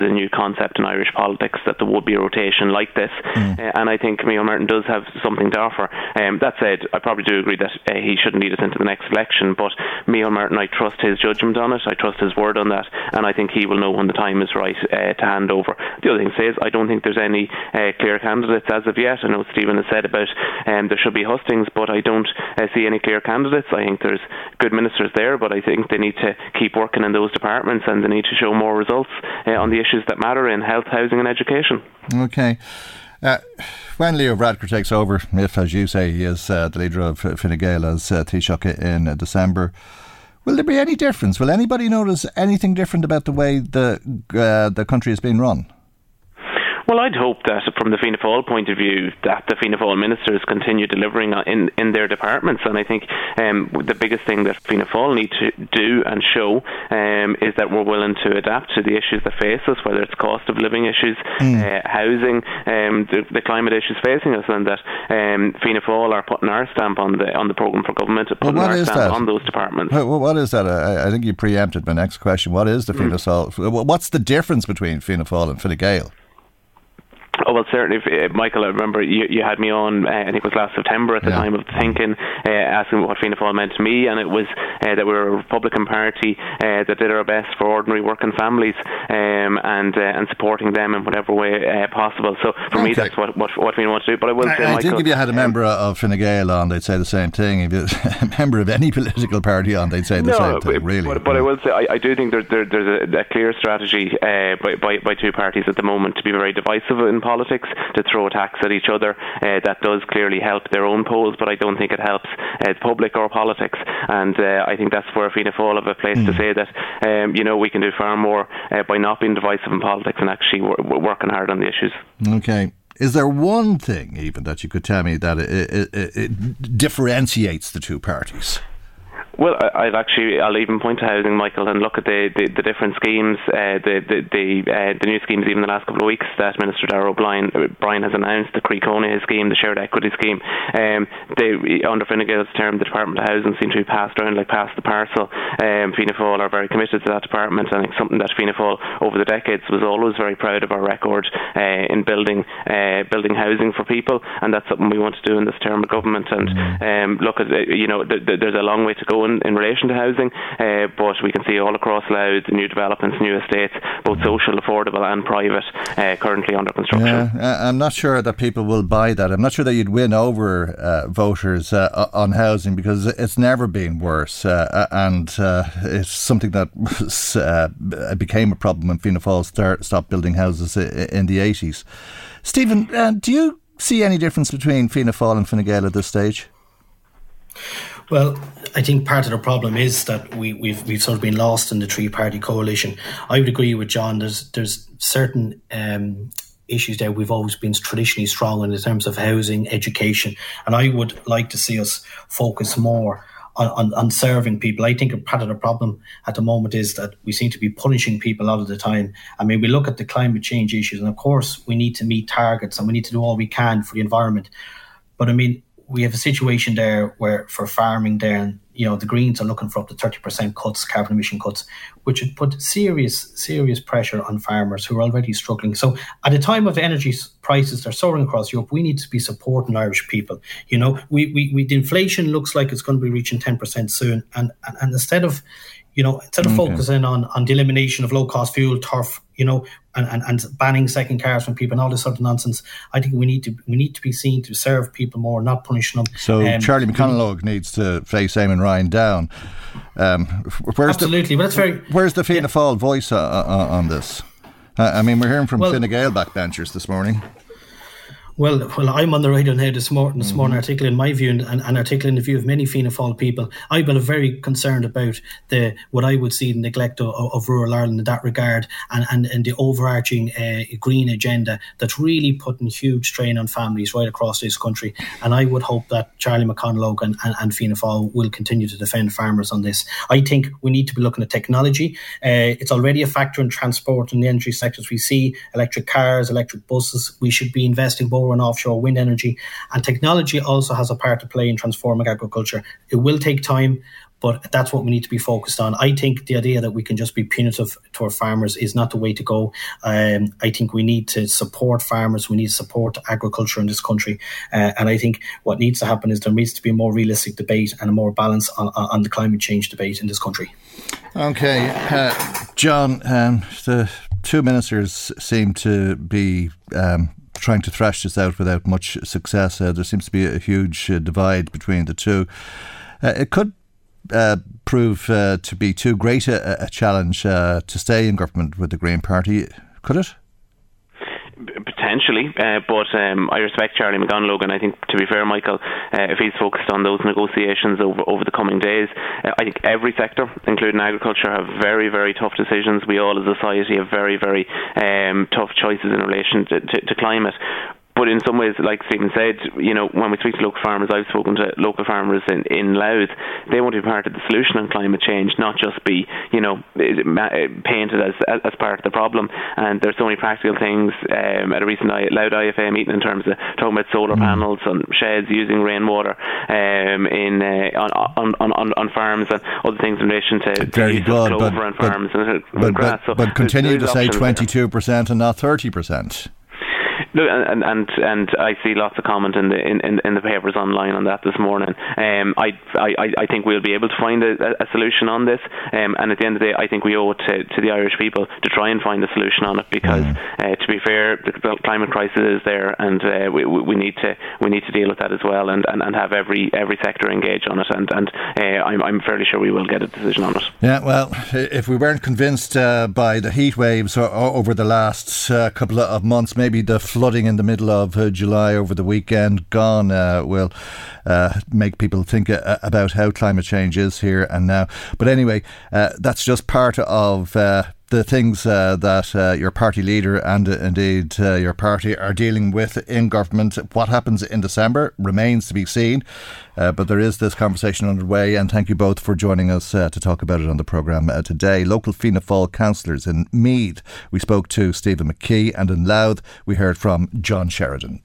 The new concept in Irish politics that there would be a rotation like this, Mm. uh, and I think Micheál Martin does have something to offer. Um, that said, I probably do agree that uh, he shouldn't lead us into the next election, but Micheál Martin, I trust his judgment on it, I trust his word on that, and I think he will know when the time is right uh, to hand over. The other thing says, I don't think there's any uh, clear candidates as of yet. I know Stephen has said about um, there should be hustings, but I don't uh, see any clear candidates. I think there's good ministers there, but I think they need to keep working in those departments and they need to show more results uh, on the issues that matter in health, housing, and education. Okay. Uh, when Leo Varadkar takes over, if, as you say, he is uh, the leader of Fine Gael as uh, Taoiseach in December, will there be any difference? Will anybody notice anything different about the way the uh, the country is being run? Well, I'd hope that from the Fianna Fáil point of view, that the Fianna Fáil ministers continue delivering in in their departments, and I think um, the biggest thing that Fianna Fáil need to do and show um, is that we're willing to adapt to the issues that face us, whether it's cost of living issues, Mm. uh, housing, um, the, the climate issues facing us, and that um, Fianna Fáil are putting our stamp on the on the programme for government, putting what our stamp that? on those departments. What, what is that? I, I think you preempted my next question. What is the Fianna Fáil? What's the difference between Fianna Fáil and Fine Gael? Oh well, certainly, if, uh, Michael. I remember you, you had me on. Uh, I think it was last September at the Yeah. time of thinking, uh, asking what Fianna Fáil meant to me, and it was uh, that we were a Republican Party uh, that did our best for ordinary working families um, and uh, and supporting them in whatever way uh, possible. So for me, that's what what what we want to do. But I will say, I Michael, think if you had a member of Fine Gael on, they'd say the same thing. If you a member of any political party on, they'd say the same thing. but- Really, But, but I will say, I, I do think there, there, there's a, a clear strategy by, by, by two parties at the moment to be very divisive in politics, to throw attacks at each other. Uh, that does clearly help their own polls, but I don't think it helps uh, the public or politics. And uh, I think that's where Fianna Fáil have a place Hmm. to say that, um, you know, we can do far more uh, by not being divisive in politics and actually wor- wor- working hard on the issues. Okay. Is there one thing even that you could tell me that it, it, it differentiates the two parties? Well, I've actually I'll even point to housing, Michael, and look at the, the, the different schemes, uh, the the the, uh, the new schemes even the last couple of weeks that Minister Darragh O'Brien uh, Brian has announced, the Croí Cónaithe scheme, the shared equity scheme. Um, they under Fine Gael's term, the Department of Housing seemed to be passed around like pass the parcel. Um, Fianna Fáil are very committed to that department, and it's something that Fianna Fáil over the decades was always very proud of our record uh, in building uh, building housing for people, and that's something we want to do in this term of government. And um, look at uh, you know th- th- there's a long way to go in, in relation to housing, uh, but we can see all across Louth new developments, new estates, both social, affordable, and private, uh, currently under construction. Yeah, uh, I'm not sure that people will buy that. I'm not sure that you'd win over uh, voters uh, on housing because it's never been worse, uh, and uh, it's something that was, uh, became a problem when Fianna Fáil start, stopped building houses in the 80s. Stephen, uh, do you see any difference between Fianna Fáil and Fine Gael at this stage? Well, I think part of the problem is that we, we've we've sort of been lost in the three party coalition. I would agree with John. There's there's certain um, issues there we've always been traditionally strong in, in terms of housing, education, and I would like to see us focus more. On, on, on serving people. I think part of the problem at the moment is that we seem to be punishing people a lot of the time. I mean, we look at the climate change issues, and of course, we need to meet targets and we need to do all we can for the environment. But I mean, we have a situation there where for farming there, and you know, the Greens are looking for up to thirty percent cuts, carbon emission cuts, which would put serious, serious pressure on farmers who are already struggling. So, at a time of energy prices that are soaring across Europe, we need to be supporting Irish people. You know, we we, we the inflation looks like it's going to be reaching ten percent soon, and, and and instead of you know, instead of Okay. focusing on, on the elimination of low cost fuel, turf, you know, and, and, and banning second cars from people and all this sort of nonsense, I think we need to we need to be seen to serve people more, not punishing them. So Um, Charlie McConalogue needs to face Eamon Ryan down. Um, where's Absolutely, but that's very. The, where's the Fianna Fáil voice uh, uh, on this? Uh, I mean, we're hearing from Well- Fine Gael backbenchers this morning. Well, well, I'm on the right on here this morning, this Mm-hmm. morning articulating my view and, and, and articulating the view of many Fianna Fáil people. I've been very concerned about the what I would see the neglect of, of rural Ireland in that regard and, and, and the overarching uh, green agenda that's really putting huge strain on families right across this country. And I would hope that Charlie McConalogue and, and, and Fianna Fáil will continue to defend farmers on this. I think we need to be looking at technology. Uh, it's already a factor in transport and the energy sectors. We see electric cars, electric buses. We should be investing more in offshore wind energy. And technology also has a part to play in transforming agriculture. It will take time, but that's what we need to be focused on. I think the idea that we can just be punitive to our farmers is not the way to go. Um, I think we need to support farmers. We need to support agriculture in this country. Uh, and I think what needs to happen is there needs to be a more realistic debate and a more balance on, on the climate change debate in this country. Okay, uh, John, um, the two ministers seem to be um, trying to thrash this out without much success. Uh, there seems to be a huge uh, divide between the two. Uh, it could uh, prove uh, to be too great a, a challenge uh, to stay in government with the Green Party, could it? Potentially, uh, but um, I respect Charlie McConalogue, and I think, to be fair, Michael, uh, if he's focused on those negotiations over, over the coming days, uh, I think every sector, including agriculture, have very, very tough decisions. We all, as a society, have very, very um, tough choices in relation to, to, to climate. But in some ways, like Stephen said, you know, when we speak to local farmers, I've spoken to local farmers in, in Louth, they want to be part of the solution on climate change, not just be, you know, painted as as part of the problem. And there's so many practical things um, at a recent Louth IFA meeting in terms of talking about solar panels on sheds using rainwater um, in uh, on, on, on, on farms and other things in relation to Very good, clover but- on but- farms and, But, and grass. but, So but continue to say 22% and not 30%. Look, and and and I see lots of comment in the in, in, in the papers online on that this morning. Um, I, I I think we'll be able to find a, a solution on this. Um, and at the end of the day, I think we owe it to, to the Irish people to try and find a solution on it because, uh, to be fair, the climate crisis is there, and uh, we, we need to we need to deal with that as well, and, and, and have every every sector engage on it. And and uh, I'm I'm fairly sure we will get a decision on it. Yeah, well, if we weren't convinced uh, by the heat waves over the last uh, couple of months, maybe the flooding in the middle of uh, July over the weekend gone uh, will uh, make people think uh, about how climate change is here and now. But anyway, uh, that's just part of. The things uh, that uh, your party leader and uh, indeed uh, your party are dealing with in government. What happens in December remains to be seen, uh, but there is this conversation underway, and thank you both for joining us uh, to talk about it on the programme today. Local Fianna Fáil councillors in Meath, we spoke to Stephen McKee, and in Louth, we heard from John Sheridan.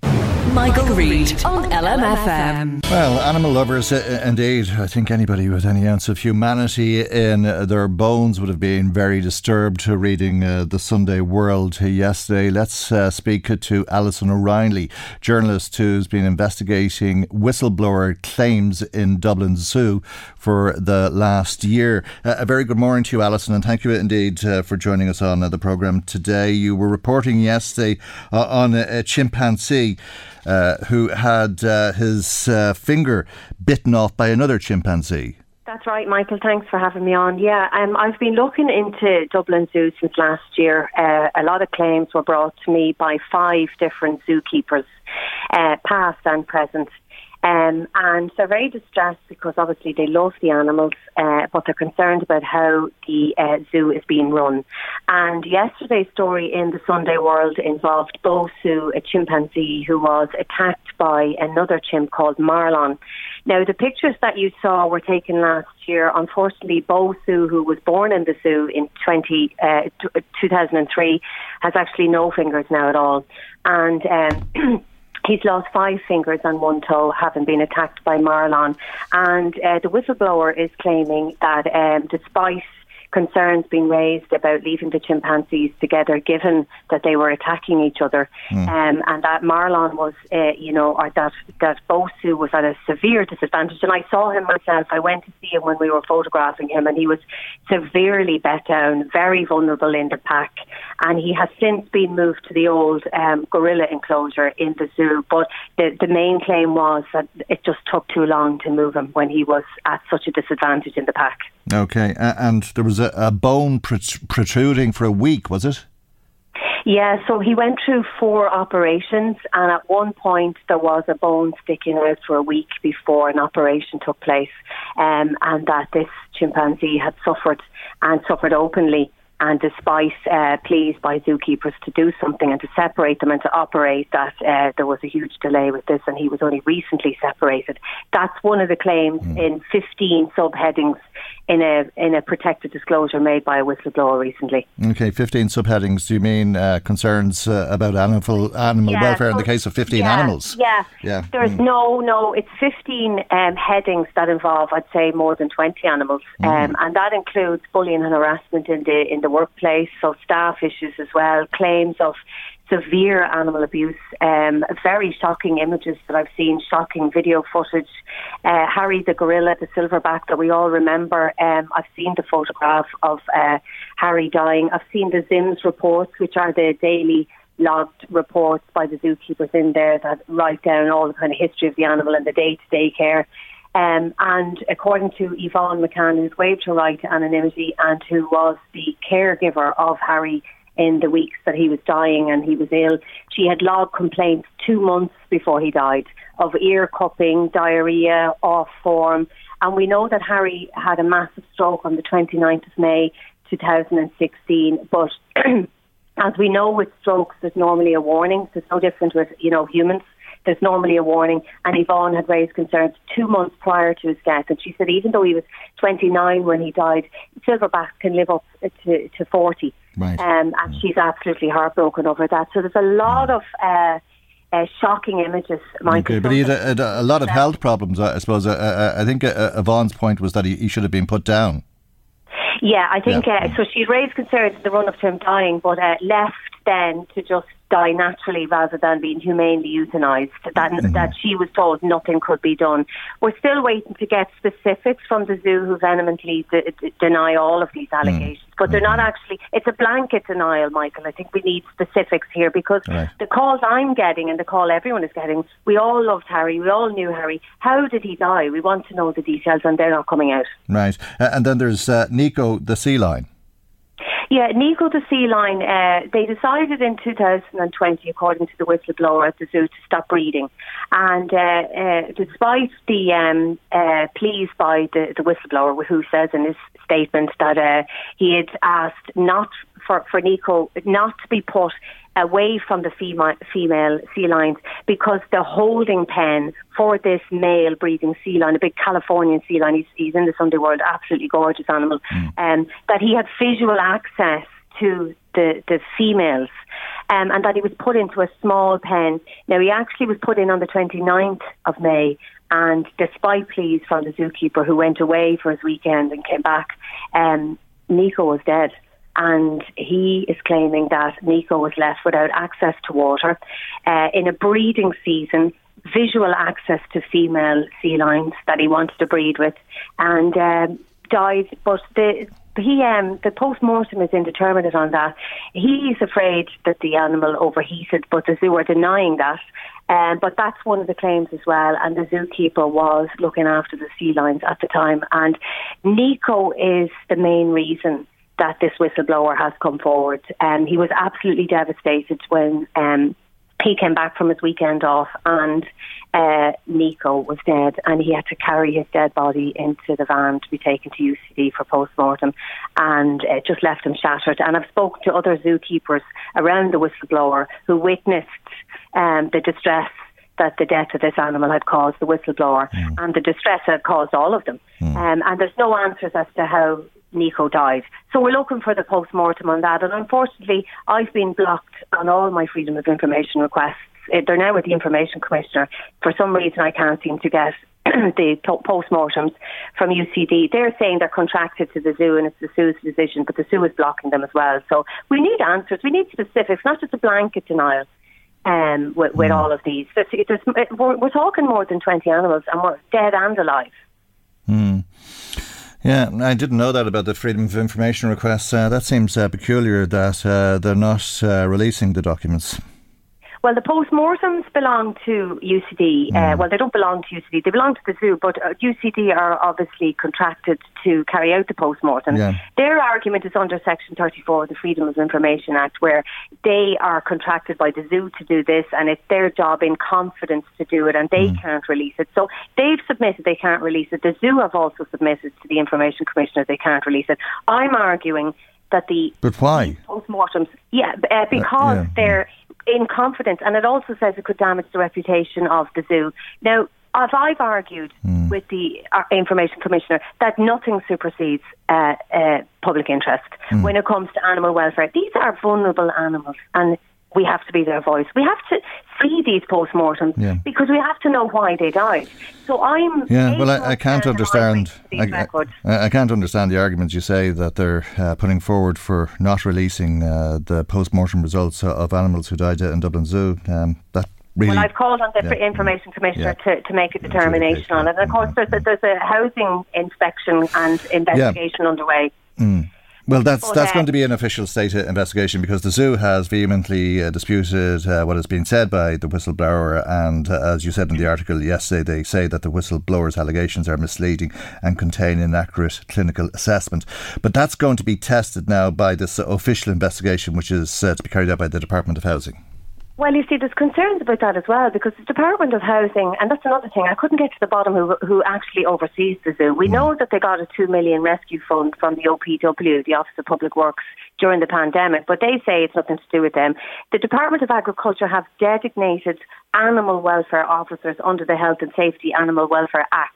Michael Reade on LMFM. Well, animal lovers, uh, indeed. I think anybody with any ounce of humanity in uh, their bones would have been very disturbed reading uh, the Sunday World yesterday. Let's uh, speak to Alison O'Reilly, journalist who's been investigating whistleblower claims in Dublin Zoo for the last year. Uh, a very good morning to you, Alison, and thank you indeed uh, for joining us on uh, the programme today. You were reporting yesterday uh, on a, a chimpanzee uh, who had uh, his uh, finger bitten off by another chimpanzee. That's right, Michael. Thanks for having me on. Yeah, um, I've been looking into Dublin Zoo since last year. Uh, a lot of claims were brought to me by five different zookeepers, uh, past and present. Um, and they're very distressed because obviously they love the animals, uh, but they're concerned about how the uh, zoo is being run. And yesterday's story in the Sunday World involved Bosu, a chimpanzee who was attacked by another chimp called Marlon. Now, the pictures that you saw were taken last year. Unfortunately, Bosu, who was born in the zoo in 20, uh, t- 2003, has actually no fingers now at all. And um, He's lost five fingers and one toe, having been attacked by Marlon. And uh, the whistleblower is claiming that um, despite concerns being raised about leaving the chimpanzees together, given that they were attacking each other, Mm. um, and that Marlon was, uh, you know, or that that Bosu was at a severe disadvantage. And I saw him myself. I went to see him when we were photographing him, and he was severely bet down, very vulnerable in the pack. And he has since been moved to the old um, gorilla enclosure in the zoo. But the the main claim was that it just took too long to move him when he was at such a disadvantage in the pack. Okay, and there was a, a bone protruding for a week, was it? Yeah, so he went through four operations, and at one point there was a bone sticking out for a week before an operation took place, um, and that this chimpanzee had suffered and suffered openly and despite uh, pleas by zookeepers to do something and to separate them and to operate, that uh, there was a huge delay with this, and he was only recently separated. That's one of the claims mm. in 15 subheadings in a in a protected disclosure made by a whistleblower recently. Okay, 15 subheadings. Do you mean uh, concerns uh, about animal animal yeah, welfare in the case of 15 yeah, animals? Yeah, yeah. There's mm. no no. It's 15 um, headings that involve, I'd say, more than 20 animals, mm. um, and that includes bullying and harassment in the in the workplace, so staff issues as well, claims of severe animal abuse, um, very shocking images that I've seen, shocking video footage. Uh, Harry the gorilla, the silverback that we all remember. Um, I've seen the photograph of uh, Harry dying. I've seen the ZIMS reports, which are the daily logged reports by the zookeepers in there that write down all the kind of history of the animal and the day-to-day care. Um, and according to Yvonne McCann, who's waived her right to anonymity and who was the caregiver of Harry in the weeks that he was dying and he was ill, she had logged complaints two months before he died of ear cupping, diarrhea, off form. And we know that Harry had a massive stroke on the 29th of May 2016. But as we know with strokes, there's normally a warning. It's no different with, you know, humans there's normally a warning. And Yvonne had raised concerns two months prior to his death. And she said even though he was 29 when he died, silverbacks can live up to, to 40. Right. Um, and she's absolutely heartbroken over that. So there's a lot of. Uh, uh, shocking images. Okay, but he had a, a, a lot of health problems, I suppose. Uh, uh, I think uh, Yvonne's point was that he, he, should have been put down. Yeah, I think yeah. Uh, so. She raised concerns in the run up to him dying, but uh, left then to just die naturally rather than being humanely euthanized. That mm-hmm. that she was told nothing could be done. We're still waiting to get specifics from the zoo, who vehemently de- de- deny all of these allegations. Mm-hmm. But they're not mm-hmm. actually. It's a blanket denial, Michael. I think we need specifics here because right. the calls I'm getting and the call everyone is getting. We all loved Harry. We all knew Harry. How did he die? We want to know the details, and they're not coming out. Right. Uh, and then there's uh, Nico the sea lion. Yeah, Nico the sea lion, uh, they decided in 2020, according to the whistleblower at the zoo, to stop breeding. And uh, uh, despite the um, uh, pleas by the, the whistleblower, who says in his statement that uh, he had asked not for, for Nico not to be put away from the female, female sea lions because the holding pen for this male breeding sea lion, a big Californian sea lion, he's, he's in the Sunday world, absolutely gorgeous animal, mm. um, that he had visual access to the, the females um, and that he was put into a small pen. Now, he actually was put in on the 29th of May, and despite pleas from the zookeeper who went away for his weekend and came back, um, Nico was dead and he is claiming that Nico was left without access to water uh, in a breeding season. Visual access to female sea lions that he wanted to breed with, and um, died. But the he um, the post mortem is indeterminate on that. He's afraid that the animal overheated, but the zoo are denying that. Um, but that's one of the claims as well. And the zookeeper was looking after the sea lions at the time. And Nico is the main reason that this whistleblower has come forward. Um, he was absolutely devastated when um, he came back from his weekend off and uh, Nico was dead and he had to carry his dead body into the van to be taken to UCD for post-mortem and it just left him shattered. And I've spoken to other zookeepers around the whistleblower who witnessed um, the distress that the death of this animal had caused the whistleblower mm. and the distress had caused all of them. Mm. Um, and there's no answers as to how Nico died. So we're looking for the post mortem on that. And unfortunately, I've been blocked on all my freedom of information requests. Eh, they're now with the Information Commissioner. For some reason, I can't seem to get the post mortems from UCD. They're saying they're contracted to the zoo and it's the zoo's decision, but the zoo is blocking them as well. So we need answers. We need specifics, not just a blanket denial. Um, with, with mm. all of these, we're, we're, talking more than twenty animals, and we're dead and alive. Mm. Yeah, I didn't know that about the Freedom of Information requests. Uh, that seems uh, peculiar that uh, they're not uh, releasing the documents. Well, the post-mortems belong to UCD. Uh, Mm. well, they don't belong to UCD. They belong to the zoo, but uh, UCD are obviously contracted to carry out the post-mortem. Yeah. Their argument is under Section 34 of the Freedom of Information Act, where they are contracted by the zoo to do this, and it's their job in confidence to do it, and they Mm. can't release it. So they've submitted they can't release it. The zoo have also submitted to the Information Commissioner they can't release it. I'm arguing that the But why? postmortems, yeah, uh, because yeah, they're in confidence, and it also says it could damage the reputation of the zoo. Now, as I've argued Hmm. with the uh, Information Commissioner that nothing supersedes uh, uh, public interest Hmm. when it comes to animal welfare. These are vulnerable animals, and we have to be their voice. We have to see these postmortems Yeah. because we have to know why they died. So I'm Yeah, well, I, I can't understand. I. I, I can't understand the arguments you say that they're uh, putting forward for not releasing uh, the post-mortem results of animals who died in Dublin Zoo. Um, that really. Well, I've called on the Yeah. Information Commissioner Yeah. to, to make a determination on it. And of course, there's a, there's a housing inspection and investigation underway. Mm. Well, that's But, that's uh, going to be an official state investigation because the zoo has vehemently uh, disputed uh, what has been said by the whistleblower. And uh, as you said in the article yesterday, they say that the whistleblower's allegations are misleading and contain inaccurate clinical assessment. But that's going to be tested now by this official investigation, which is uh, to be carried out by the Department of Housing. Well, you see, there's concerns about that as well because the Department of Housing, and that's another thing, I couldn't get to the bottom who, who actually oversees the zoo. We hmm. know that they got a two million rescue fund from the OPW, the Office of Public Works, during the pandemic, but they say it's nothing to do with them. The Department of Agriculture have designated animal welfare officers under the Health and Safety Animal Welfare Act.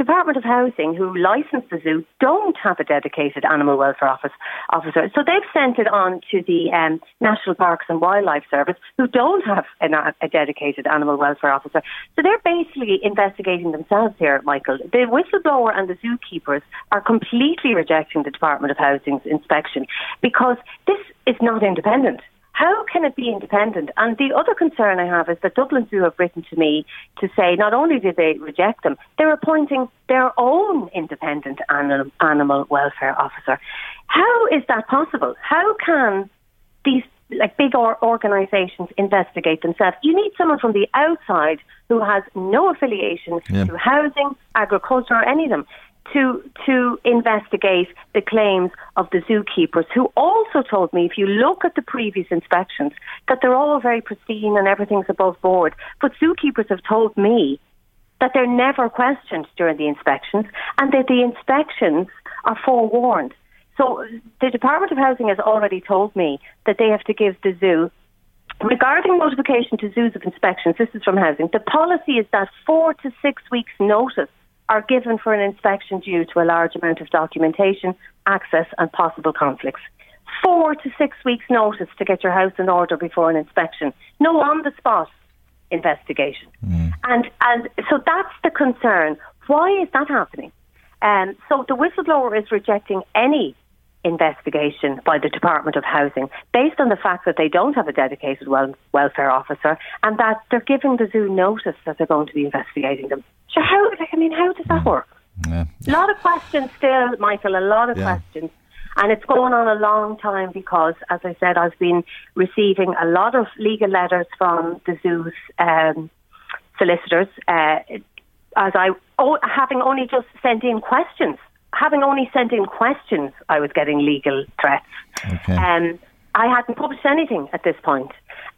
Department of Housing, who licensed the zoo, don't have a dedicated animal welfare office officer. So they've sent it on to the um, National Parks and Wildlife Service, who don't have an, a dedicated animal welfare officer. So they're basically investigating themselves here, Michael. The whistleblower and the zookeepers are completely rejecting the Department of Housing's inspection because this is not independent. How can it be independent? And the other concern I have is that Dublin Zoo have written to me to say not only did they reject them, they're appointing their own independent animal, animal welfare officer. How is that possible? How can these like big or organisations investigate themselves? You need someone from the outside who has no affiliation Yeah. to housing, agriculture, or any of them to to investigate the claims of the zookeepers, who also told me, if you look at the previous inspections, that they're all very pristine and everything's above board. But zookeepers have told me that they're never questioned during the inspections and that the inspections are forewarned. So the Department of Housing has already told me that they have to give the zoo Regarding notification to zoos of inspections, this is from housing, the policy is that four to six weeks' notice are given for an inspection due to a large amount of documentation, access, and possible conflicts. Four to six weeks' notice to get your house in order before an inspection. No on the spot investigation. And and so that's the concern. Why is that happening? Um, so the whistleblower is rejecting any investigation by the Department of Housing based on the fact that they don't have a dedicated wel- welfare officer and that they're giving the zoo notice that they're going to be investigating them. So how, like, I mean, how does that work? Yeah. A lot of questions still, Michael, a lot of Yeah. questions. And it's going on a long time because, as I said, I've been receiving a lot of legal letters from the zoo's um, solicitors, uh, as I, oh, having only just sent in questions, having only sent in questions, I was getting legal threats. Okay. Um, I hadn't published anything at this point,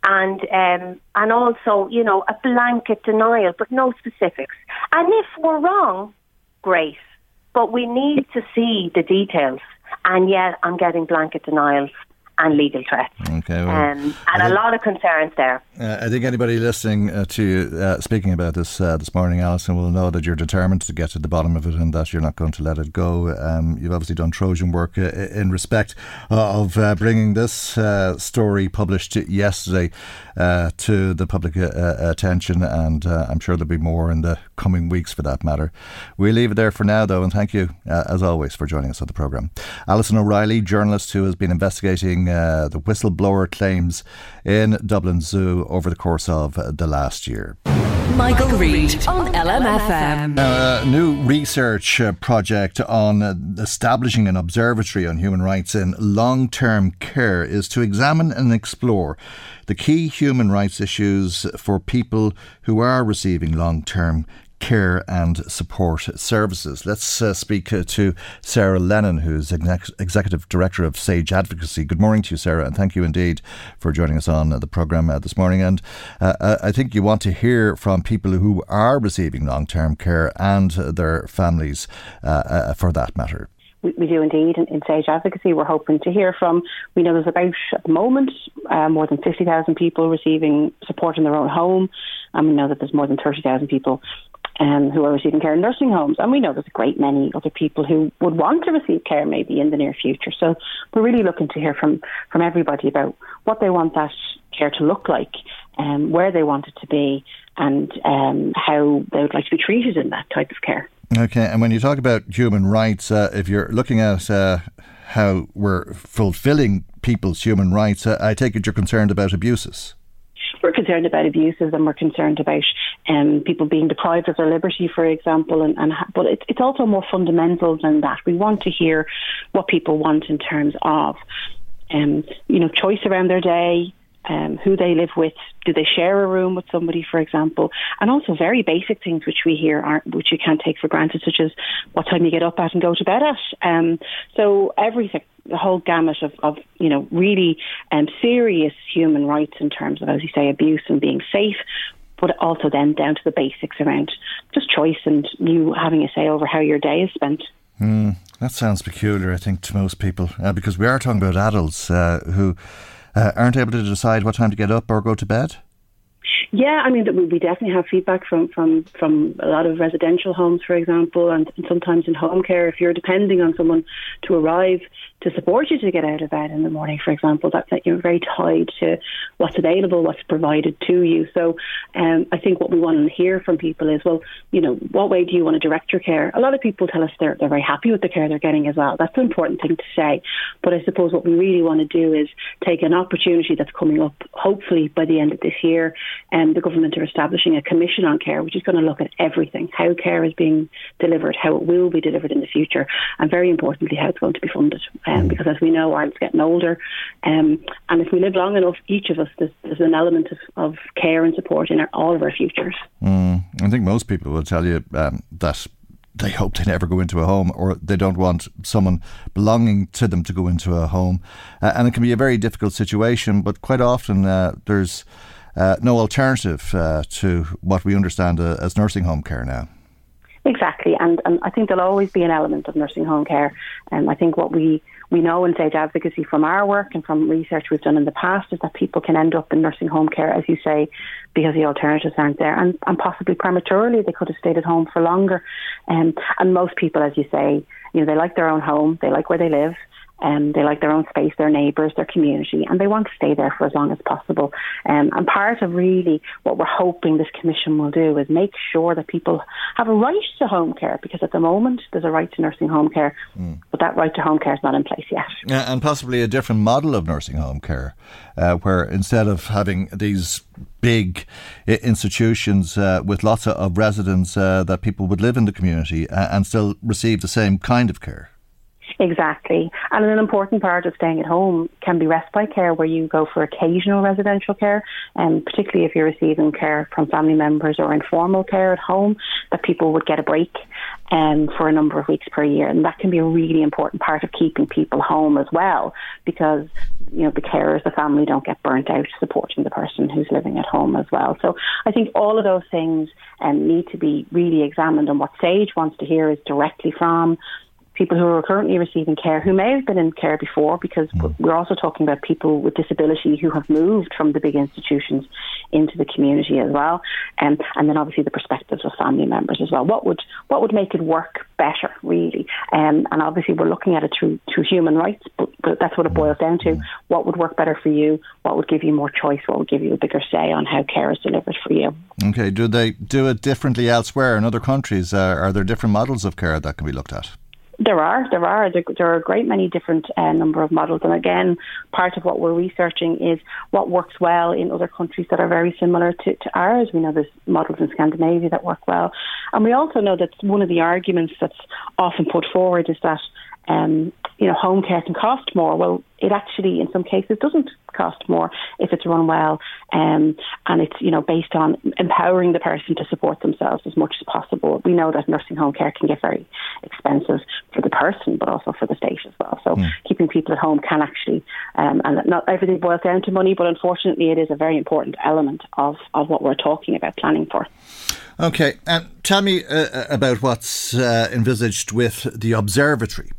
and um, and also, you know, a blanket denial, but no specifics. And if we're wrong, great, but we need to see the details. And yet, I'm getting blanket denials and legal threats, Okay. Well, um, and a lot of concerns there. Uh, I think anybody listening uh, to you uh, speaking about this uh, this morning, Alison, will know that you're determined to get to the bottom of it and that you're not going to let it go. Um, you've obviously done Trojan work uh, in respect of uh, bringing this uh, story published yesterday uh, to the public attention, and uh, I'm sure there'll be more in the coming weeks for that matter. We'll leave it there for now, though, and thank you, uh, as always, for joining us on the programme. Alison O'Reilly, journalist who has been investigating uh, the whistleblower claims in Dublin Zoo over the course of the last year. Michael, Reade on LMFM. a new research uh, project on establishing an observatory on human rights in long term care is to examine and explore the key human rights issues for people who are receiving long term care and support services. Let's uh, speak uh, to Sarah Lennon, who's exec- Executive Director of Sage Advocacy. Good morning to you, Sarah, and thank you indeed for joining us on uh, the programme uh, this morning. And uh, uh, I think you want to hear from people who are receiving long term care and their families for that matter. We, do indeed in, in, Sage Advocacy. We're hoping to hear from. We know there's about at the moment uh, more than fifty thousand people receiving support in their own home, and we know that there's more than thirty thousand people um, who are receiving care in nursing homes. And we know there's a great many other people who would want to receive care maybe in the near future. So we're really looking to hear from, from everybody about what they want that care to look like, um, where they want it to be, and um, how they would like to be treated in that type of care. Okay, and when you talk about human rights, uh, if you're looking at uh, how we're fulfilling people's human rights, uh, I take it you're concerned about abuses we're concerned about abuses and we're concerned about um, people being deprived of their liberty, for example. And, and but it, it's also more fundamental than that. We want to hear what people want in terms of, um, you know, choice around their day, um, who they live with, do they share a room with somebody, for example, and also very basic things which we hear aren't, which you can't take for granted, such as what time you get up at and go to bed at. Um, so everything, the whole gamut of, of you know, really um, serious human rights in terms of, as you say, abuse and being safe, but also then down to the basics around just choice and you having a say over how your day is spent. Mm, that sounds peculiar, I think, to most people, uh, because we are talking about adults uh, who uh, aren't able to decide what time to get up or go to bed? Yeah, I mean, we definitely have feedback from, from, from a lot of residential homes, for example, and sometimes in home care. If you're depending on someone to arrive to support you to get out of bed in the morning, for example, that's that you're very tied to what's available, what's provided to you. So um, I think what we want to hear from people is, well, you know, what way do you want to direct your care? A lot of people tell us they're, they're very happy with the care they're getting as well. That's an important thing to say. But I suppose what we really want to do is take an opportunity that's coming up, hopefully by the end of this year, and um, the government are establishing a commission on care, which is going to look at everything, how care is being delivered, how it will be delivered in the future, and very importantly, how it's going to be funded because as we know, Ireland's getting older, um, and if we live long enough, each of us there's, there's an element of, of, care and support in our, all of our futures. Mm, I think most people will tell you um, that they hope they never go into a home or they don't want someone belonging to them to go into a home. Uh, and it can be a very difficult situation, but quite often uh, there's uh, no alternative uh, to what we understand uh, as nursing home care now. Exactly, and, and I think there'll always be an element of nursing home care. And I think what we we know in Sage Advocacy from our work and from research we've done in the past is that people can end up in nursing home care, as you say, because the alternatives aren't there, and, and possibly prematurely they could have stayed at home for longer. Um, and most people, as you say, you know, they like their own home, they like where they live, um, they like their own space, their neighbours, their community, and they want to stay there for as long as possible. Um, and part of really what we're hoping this commission will do is make sure that people have a right to home care, because at the moment there's a right to nursing home care, mm. but that right to home care is not in place yet. Yeah, and possibly a different model of nursing home care, uh, where instead of having these big institutions uh, with lots of residents uh, that people would live in the community uh, and still receive the same kind of care. Exactly. And an important part of staying at home can be respite care, where you go for occasional residential care, and particularly if you're receiving care from family members or informal care at home, that people would get a break um, for a number of weeks per year. And that can be a really important part of keeping people home as well, because you know the carers, the family don't get burnt out supporting the person who's living at home as well. So I think all of those things um, need to be really examined. And what Sage wants to hear is directly from people who are currently receiving care who may have been in care before because mm. we're also talking about people with disability who have moved from the big institutions into the community as well. Um, and then obviously the perspectives of family members as well. What would what would make it work better really? Um, and obviously we're looking at it through through human rights but, but that's what it boils down to. Mm. what would work better for you? What would give you more choice? What would give you a bigger say on how care is delivered for you? Okay do they do it differently elsewhere in other countries? Uh, are there different models of care that can be looked at There are, there are, there, are a great many different uh, number of models, and again, part of what we're researching is what works well in other countries that are very similar to, to ours. We know there's models in Scandinavia that work well, and we also know that one of the arguments that's often put forward is that um, you know, home care can cost more. Well, it actually, in some cases, doesn't cost more if it's run well, um, and it's you know based on empowering the person to support themselves as much as possible. We know that nursing home care can get very expensive for the person, but also for the state as well. So mm. keeping people at home can actually, um, and not everything boils down to money, but unfortunately, it is a very important element of of what we're talking about planning for. Okay, and tell me uh, about what's uh, envisaged with the observatory.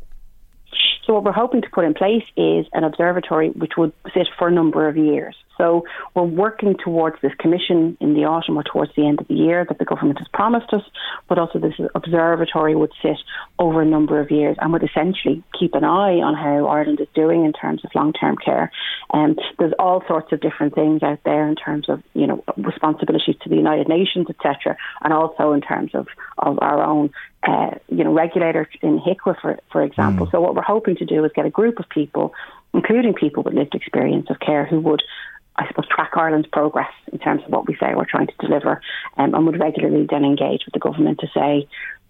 So what we're hoping to put in place is an observatory which would sit for a number of years. So we're working towards this commission in the autumn or towards the end of the year that the government has promised us, but also this observatory would sit over a number of years and would essentially keep an eye on how Ireland is doing in terms of long-term care. And um, there's all sorts of different things out there in terms of you know responsibilities to the United Nations, etc., and also in terms of of our own uh, you know, regulator in HIQA, for, for example. Mm. So what we're hoping to do is get a group of people, including people with lived experience of care, who would I suppose, track Ireland's progress in terms of what we say we're trying to deliver um, and would regularly then engage with the government to say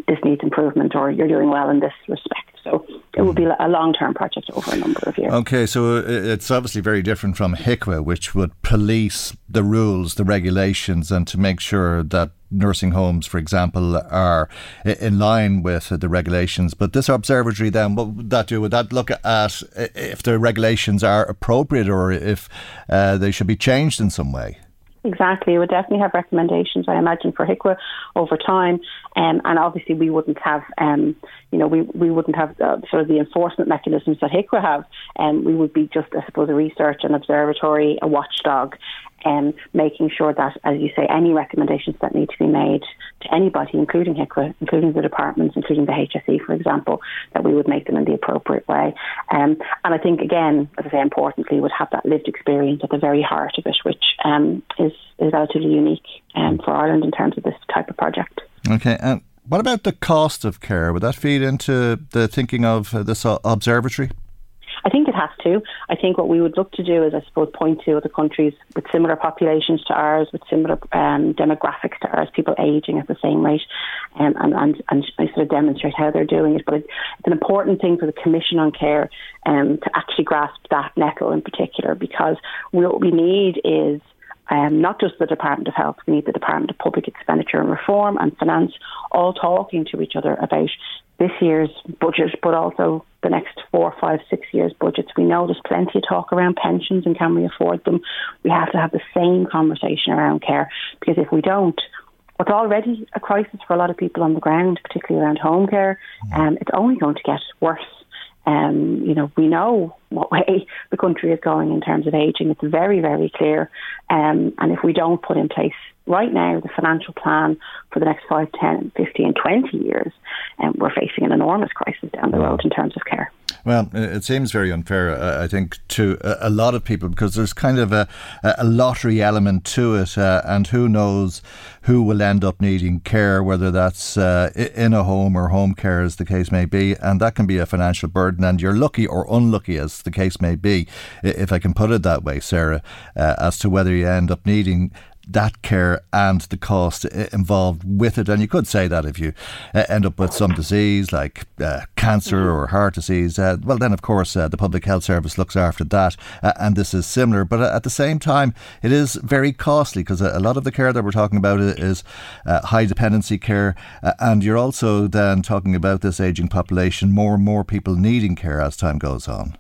this needs improvement or you're doing well in this respect. So it will be a long term project over a number of years. Okay, so it's obviously very different from HIQA, which would police the rules, the regulations, and to make sure that nursing homes, for example, are in line with the regulations. But this observatory, then, what would that do? Would that look at if the regulations are appropriate or if uh, they should be changed in some way? Exactly. We would definitely have recommendations, I imagine, for HIQA over time. Um, and obviously, we wouldn't have, um, you know, we, we wouldn't have uh, sort of the enforcement mechanisms that HIQA have. Um, we would be just, I suppose, a research and observatory, a watchdog, um, making sure that, as you say, any recommendations that need to be made to anybody, including HIQA, including the departments, including the HSE, for example, that we would make them in the appropriate way. Um, and I think, again, as I say, importantly, would have that lived experience at the very heart of it, which um, is, is relatively unique um, for Ireland in terms of this type of project. Okay. And what about the cost of care? Would that feed into the thinking of uh, this observatory? It has to. I think what we would look to do is, I suppose, point to other countries with similar populations to ours, with similar um, demographics to ours, people aging at the same rate, um, and, and, and sort of demonstrate how they're doing it. But it's an important thing for the Commission on Care um, to actually grasp that nettle in particular, because what we need is um, not just the Department of Health, we need the Department of Public Expenditure and Reform and Finance all talking to each other about this year's budget, but also the next four, five, six years' budgets. We know there's plenty of talk around pensions and can we afford them. We have to have the same conversation around care because if we don't, it's already a crisis for a lot of people on the ground, particularly around home care, um, it's only going to get worse. Um, you know, we know what way the country is going in terms of ageing. It's very, very clear. Um, and if we don't put in place right now the financial plan for the next 5, 10, 15, 20 years, um, we're facing an enormous crisis down the road in terms of care. Well, it seems very unfair, I think, to a lot of people because there's kind of a, a lottery element to it, uh, and who knows who will end up needing care, whether that's uh, in a home or home care, as the case may be, and that can be a financial burden. And you're lucky or unlucky, as the case may be, if I can put it that way, Sarah, uh, as to whether you end up needing that care and the cost involved with it. And you could say that if you uh, end up with some disease like uh, cancer mm-hmm. or heart disease, uh, well, then of course uh, the Public Health Service looks after that. Uh, and this is similar. But at the same time, it is very costly because a lot of the care that we're talking about is uh, high dependency care. and you're also then talking about this aging population, more and more people needing care as time goes on.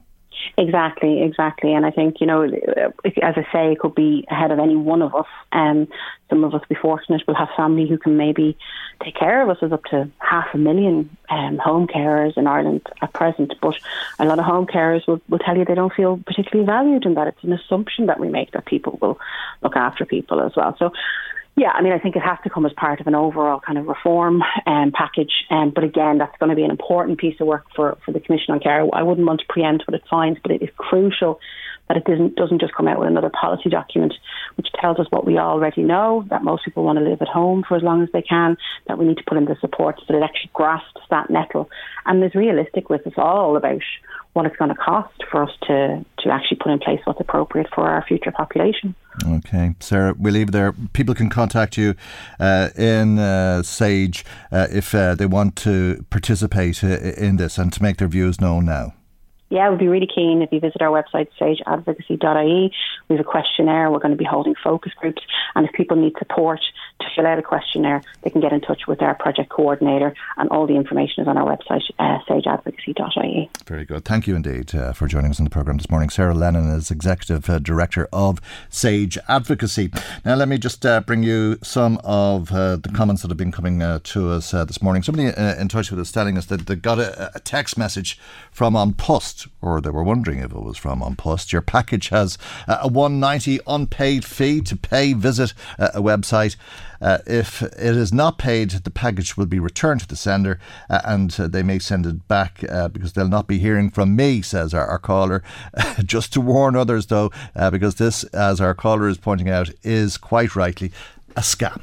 Exactly, exactly. And I think, you know, as I say, it could be ahead of any one of us. Um, some of us be fortunate, we'll have family who can maybe take care of us. There's up to half a million um, home carers in Ireland at present, but a lot of home carers will, will tell you they don't feel particularly valued and that it's an assumption that we make that people will look after people as well. So yeah, I mean, I think it has to come as part of an overall kind of reform um, package. Um, but again, that's going to be an important piece of work for, for the Commission on Care. I wouldn't want to preempt what it finds, but it is crucial that it doesn't doesn't just come out with another policy document which tells us what we already know that most people want to live at home for as long as they can, that we need to put in the supports that it actually grasps that nettle and is realistic with us all about what it's going to cost for us to, to actually put in place what's appropriate for our future population. Okay, Sarah, we'll leave it there. People can contact you uh, in uh, Sage uh, if uh, they want to participate uh, in this and to make their views known now yeah, we'd be really keen if you visit our website, sageadvocacy.ie. We have a questionnaire. We're going to be holding focus groups. And if people need support to fill out a questionnaire, they can get in touch with our project coordinator. And all the information is on our website, uh, sageadvocacy.ie. Very good. Thank you indeed uh, for joining us on the programme this morning. Sarah Lennon is Executive uh, Director of Sage Advocacy. Now, let me just uh, bring you some of uh, the comments that have been coming uh, to us this morning. Somebody in touch with us telling us that they got a, a text message from An Post or they were wondering if it was from An Post. Your package has a 190 unpaid fee to pay. Visit a website. Uh, if it is not paid, the package will be returned to the sender uh, and uh, they may send it back uh, because they'll not be hearing from me, says our, our caller. Just to warn others, though, uh, because this, as our caller is pointing out, is quite rightly a scam.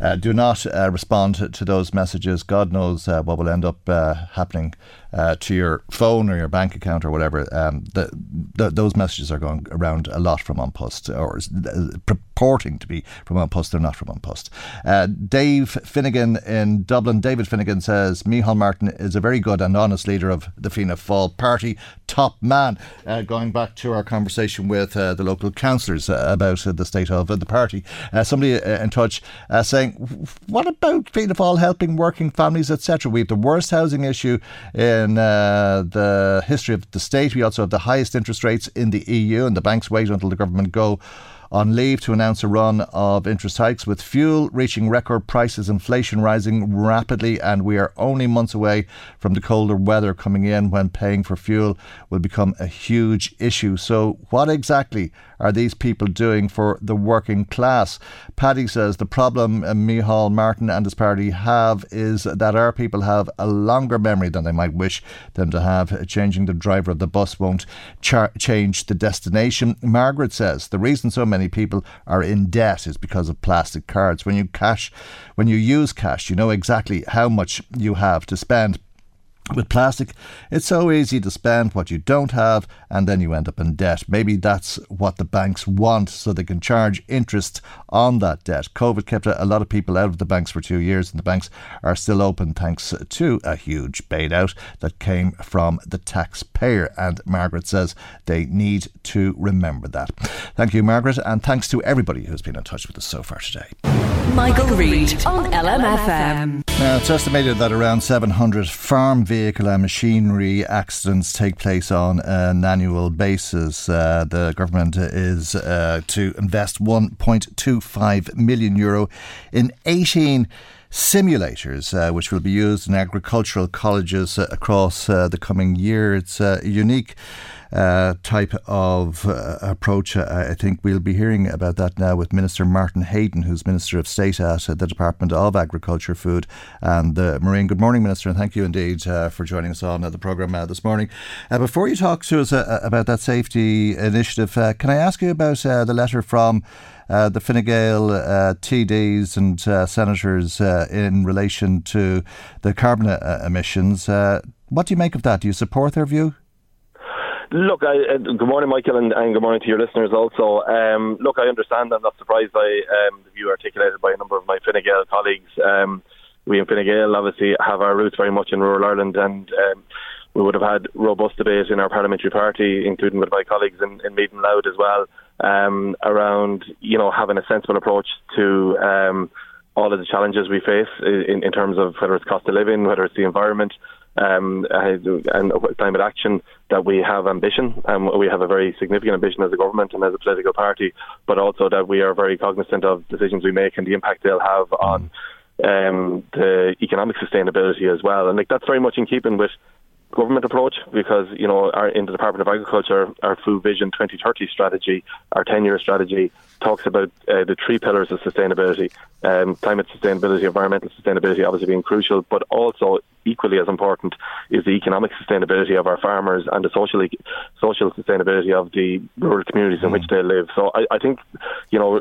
Uh, do not uh, respond to those messages. God knows uh, what will end up happening uh, to your phone or your bank account or whatever, um, the, the, those messages are going around a lot from An Post or uh, purporting to be from An Post. They're not from An Post. Uh, Dave Finnegan in Dublin. David Finnegan says Micheál Martin is a very good and honest leader of the Fianna Fáil party, top man. Uh, going back to our conversation with uh, the local councillors uh, about the state of the party, somebody in touch saying, "What about Fianna Fáil helping working families, etc.? We have the worst housing issue." in uh, the history of the state. We also have the highest interest rates in the EU, and the banks wait until the government go on leave to announce a run of interest hikes with fuel reaching record prices, inflation rising rapidly, and we are only months away from the colder weather coming in when paying for fuel will become a huge issue. So, what exactly are these people doing for the working class? Paddy says the problem uh, Micheál Martin and his party have is that our people have a longer memory than they might wish them to have. Changing the driver of the bus won't char- change the destination. Margaret says the reason so many people are in debt is because of plastic cards. When you cash, when you use cash, you know exactly how much you have to spend. With plastic, it's so easy to spend what you don't have and then you end up in debt. Maybe that's what the banks want so they can charge interest on that debt. COVID kept a lot of people out of the banks for two years and the banks are still open thanks to a huge bailout that came from the taxpayer. And Margaret says they need to remember that. Thank you, Margaret, and thanks to everybody who's been in touch with us so far today. Michael, Reade on LMFM. Now, it's estimated that around 700 farm vehicle and machinery accidents take place on an annual basis. Uh, the government is uh, to invest 1.25 million euro in 18 simulators, uh, which will be used in agricultural colleges uh, across uh, the coming year. It's uh, unique uh, type of uh, approach. Uh, I think we'll be hearing about that now with Minister Martin Heydon, who's Minister of State at the Department of Agriculture, Food and the Marine. Good morning, Minister, and thank you indeed uh, for joining us on the programme uh, this morning. before you talk to us about that safety initiative, can I ask you about the letter from uh, the Fine Gael uh, TDs and uh, senators in relation to the carbon emissions. what do you make of that? Do you support their view? Look, I, uh, good morning, Michael, and, and, good morning to your listeners also. Um, look, I understand. I'm not surprised by um, the view articulated by a number of my Fine Gael colleagues. Um, we in Fine Gael obviously have our roots very much in rural Ireland, and um, we would have had robust debate in our parliamentary party, including with my colleagues in, in and Louth as well, um, around you know having a sensible approach to um, all of the challenges we face in, in terms of whether it's cost of living, whether it's the environment um, and climate action that we have ambition and um, we have a very significant ambition as a government and as a political party, but also that we are very cognizant of decisions we make and the impact they'll have on um, the economic sustainability as well. And like that's very much in keeping with government approach because you know our, in the Department of Agriculture, our Food Vision 2030 strategy, our 10-year strategy talks about uh, the three pillars of sustainability: um, climate sustainability, environmental sustainability, obviously being crucial, but also equally as important is the economic sustainability of our farmers and the social social sustainability of the rural communities in mm. which they live. So I, I, think, you know,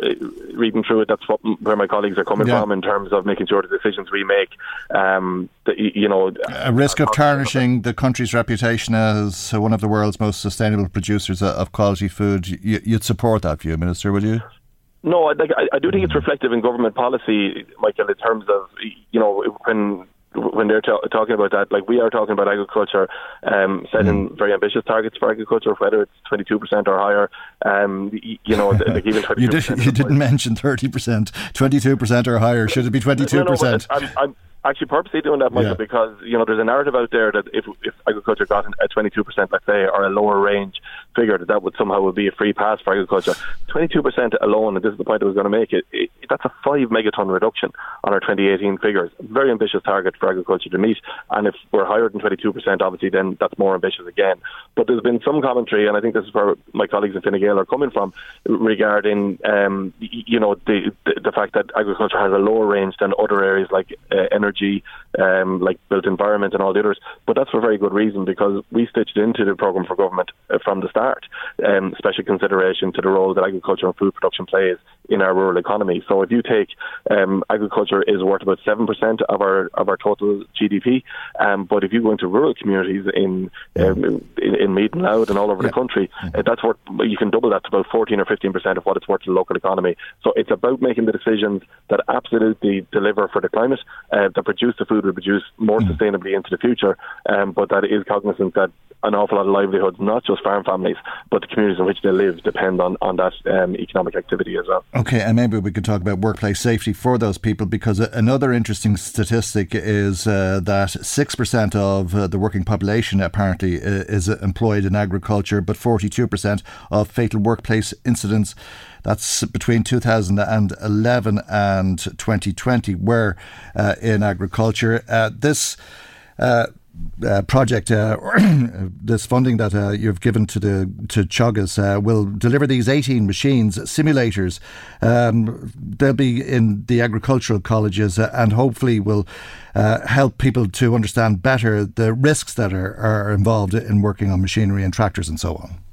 reading through it, that's what, where my colleagues are coming yeah. from in terms of making sure the decisions we make, um, that, you know, a risk of tarnishing the country's reputation as one of the world's most sustainable producers of quality food. You'd support that view, Minister, would you? No, I, I, do think it's reflective in government policy, Michael, in terms of you know when when they're ta- talking about that, like we are talking about agriculture, um, setting mm. very ambitious targets for agriculture, whether it's 22% or higher. Um, you know, like even you, did, you didn't mention 30%, 22% or higher. Should it be 22%? No, no, I'm, I'm, actually purposely doing that, Michael, yeah. because you know there's a narrative out there that if if agriculture got a 22 percent, let's say, or a lower range figure, that that would somehow would be a free pass for agriculture. 22 percent alone, and this is the point I was going to make. It, it that's a five megaton reduction on our 2018 figures. Very ambitious target for agriculture to meet, and if we're higher than 22 percent, obviously then that's more ambitious again. But there's been some commentary, and I think this is where my colleagues in Fine Gael are coming from regarding um, you know the, the, the fact that agriculture has a lower range than other areas like uh, energy um, like built environment and all the others. But that's for a very good reason because we stitched into the programme for government uh, from the start, um, special consideration to the role that agriculture and food production plays in our rural economy. So if you take um, agriculture is worth about seven percent of our of our total GDP, um, but if you go into rural communities in um, in, in Meath and Louth and all over yeah. the country, uh, that's worth you can double that to about fourteen or fifteen percent of what it's worth to the local economy. So it's about making the decisions that absolutely deliver for the climate, uh, that produce the food we produce more mm. sustainably into the future, um, but that is cognizant that an awful lot of livelihoods, not just farm families, but the communities in which they live, depend on, on that um, economic activity as well. Okay, and maybe we could talk about workplace safety for those people because another interesting statistic is uh, that 6% of uh, the working population apparently uh, is employed in agriculture, but 42% of fatal workplace incidents. That's between 2011 and 2020 were uh, in agriculture. Uh, this uh, uh, project, uh, this funding that uh, you've given to the to Teagasc uh, will deliver these 18 machines, simulators. Um, they'll be in the agricultural colleges uh, and hopefully will help people to understand better the risks that are, are involved in working on machinery and tractors and so on.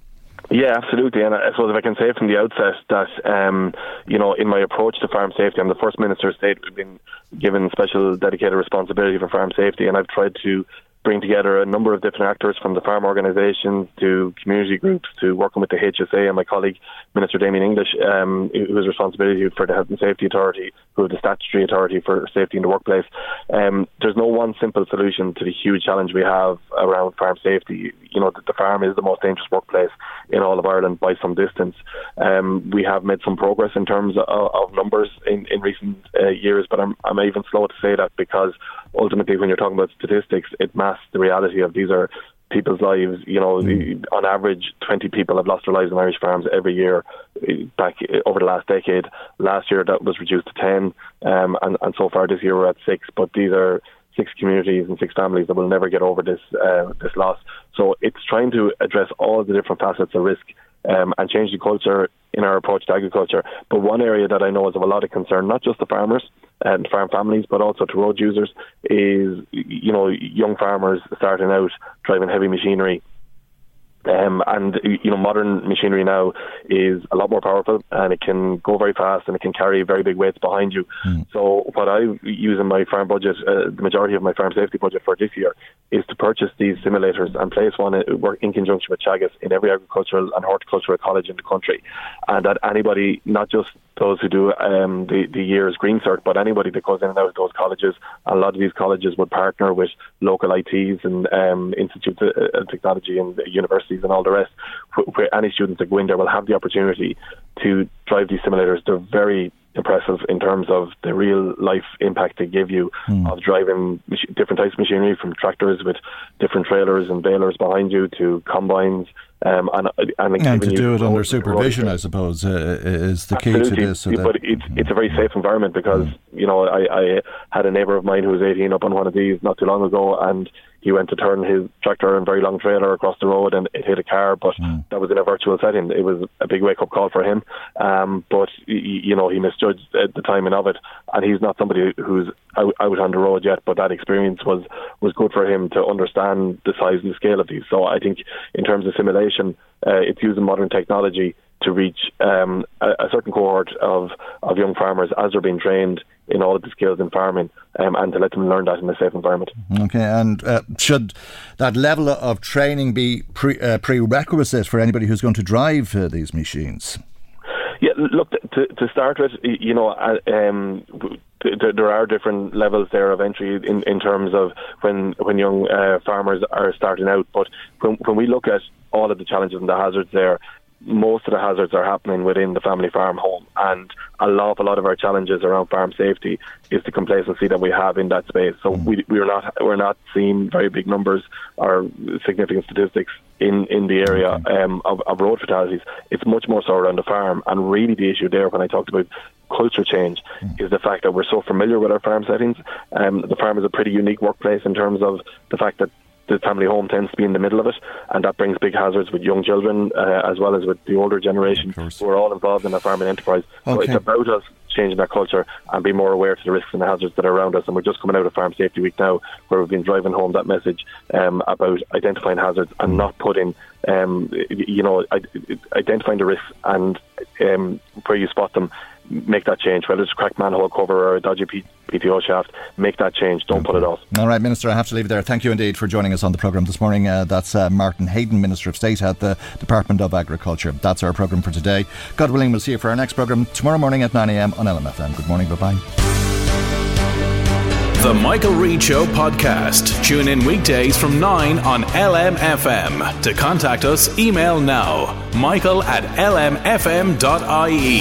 Yeah, absolutely. And I suppose if I can say from the outset that, um, you know, in my approach to farm safety, I'm the first minister of state. We've been given special dedicated responsibility for farm safety, and I've tried to bring together a number of different actors from the farm organisations to community groups to working with the HSA and my colleague Minister Damien English, um, who has responsibility for the Health and Safety Authority, who is the statutory authority for safety in the workplace. Um, there's no one simple solution to the huge challenge we have around farm safety. You know, the, the farm is the most dangerous workplace in all of Ireland by some distance. Um, we have made some progress in terms of, of numbers in, in recent uh, years, but I'm, I'm even slow to say that because ultimately, when you're talking about statistics, it masks the reality of these are people's lives. You know, mm. on average, 20 people have lost their lives in Irish farms every year eh, back eh, over the last decade. Last year, that was reduced to 10, um, and, and so far this year we're at six. But these are six communities and six families that will never get over this uh, this loss. So it's trying to address all the different facets of risk um, and change the culture in our approach to agriculture. But one area that I know is of a lot of concern, not just the farmers and farm families, but also to road users, is you know young farmers starting out driving heavy machinery um, and you know, modern machinery now is a lot more powerful, and it can go very fast, and it can carry very big weights behind you. Mm. So, what I use in my farm budget, uh, the majority of my farm safety budget for this year, is to purchase these simulators and place one uh, in conjunction with Teagasc in every agricultural and horticultural college in the country, and that anybody, not just those who do um, the, the year's green cert, but anybody that goes in and out of those colleges, a lot of these colleges would partner with local ITs and um, institutes of technology and universities and all the rest, where any students that go in there will have the opportunity to drive these simulators. They're very impressive in terms of the real life impact they give you mm. of driving different types of machinery from tractors with different trailers and balers behind you to combines Um, and and, and to do it under supervision, I suppose, uh, is the Absolutely. key to this. So but it's it's a very safe environment because you know I, I had a neighbour of mine who was 18 up on one of these not too long ago, and he went to turn his tractor and very long trailer across the road and it hit a car, but mm. that was in a virtual setting. It was a big wake up call for him. Um, but, you know, he misjudged the timing of it. And he's not somebody who's out, out on the road yet, but that experience was, was good for him to understand the size and the scale of these. So I think in terms of simulation, uh, it's using modern technology to reach um, a, a, certain cohort of, of young farmers as they're being trained in all of the skills in farming um, and to let them learn that in a safe environment. Okay, and uh, should that level of training be pre, uh, prerequisite for anybody who's going to drive uh, these machines? Yeah, look, to, to start with, you know, uh, um, there are different levels there of entry in, in terms of when when young uh, farmers are starting out. But when, when we look at all of the challenges and the hazards there, most of the hazards are happening within the family farm home, and a lot, a lot of our challenges around farm safety is the complacency that we have in that space. So we we're not we're not seeing very big numbers or significant statistics in in the area um, of, of road fatalities. It's much more so around the farm, and really the issue there when I talked about culture change is the fact that we're so familiar with our farm settings. Um, the farm is a pretty unique workplace in terms of the fact that the family home tends to be in the middle of it, and that brings big hazards with young children uh, as well as with the older generation who are all involved in the farming enterprise. So it's about us changing that culture and be more aware to the risks and the hazards that are around us. And we're just coming out of Farm Safety Week now, where we've been driving home that message um, about identifying hazards and not putting, um, you know, identifying the risks and um, where you spot them. Make that change, whether it's a cracked manhole cover or a dodgy P- PTO shaft. Make that change. Don't put it off. All right, Minister, I have to leave it there. Thank you indeed for joining us on the programme this morning. Uh, that's uh, Martin Heydon, Minister of State at the Department of Agriculture. That's our programme for today. God willing, we'll see you for our next programme tomorrow morning at 9am on LMFM. Good morning, bye bye. The Michael Reade Show podcast. Tune in weekdays from 9 on LMFM. To contact us, email now michael at lmfm.ie.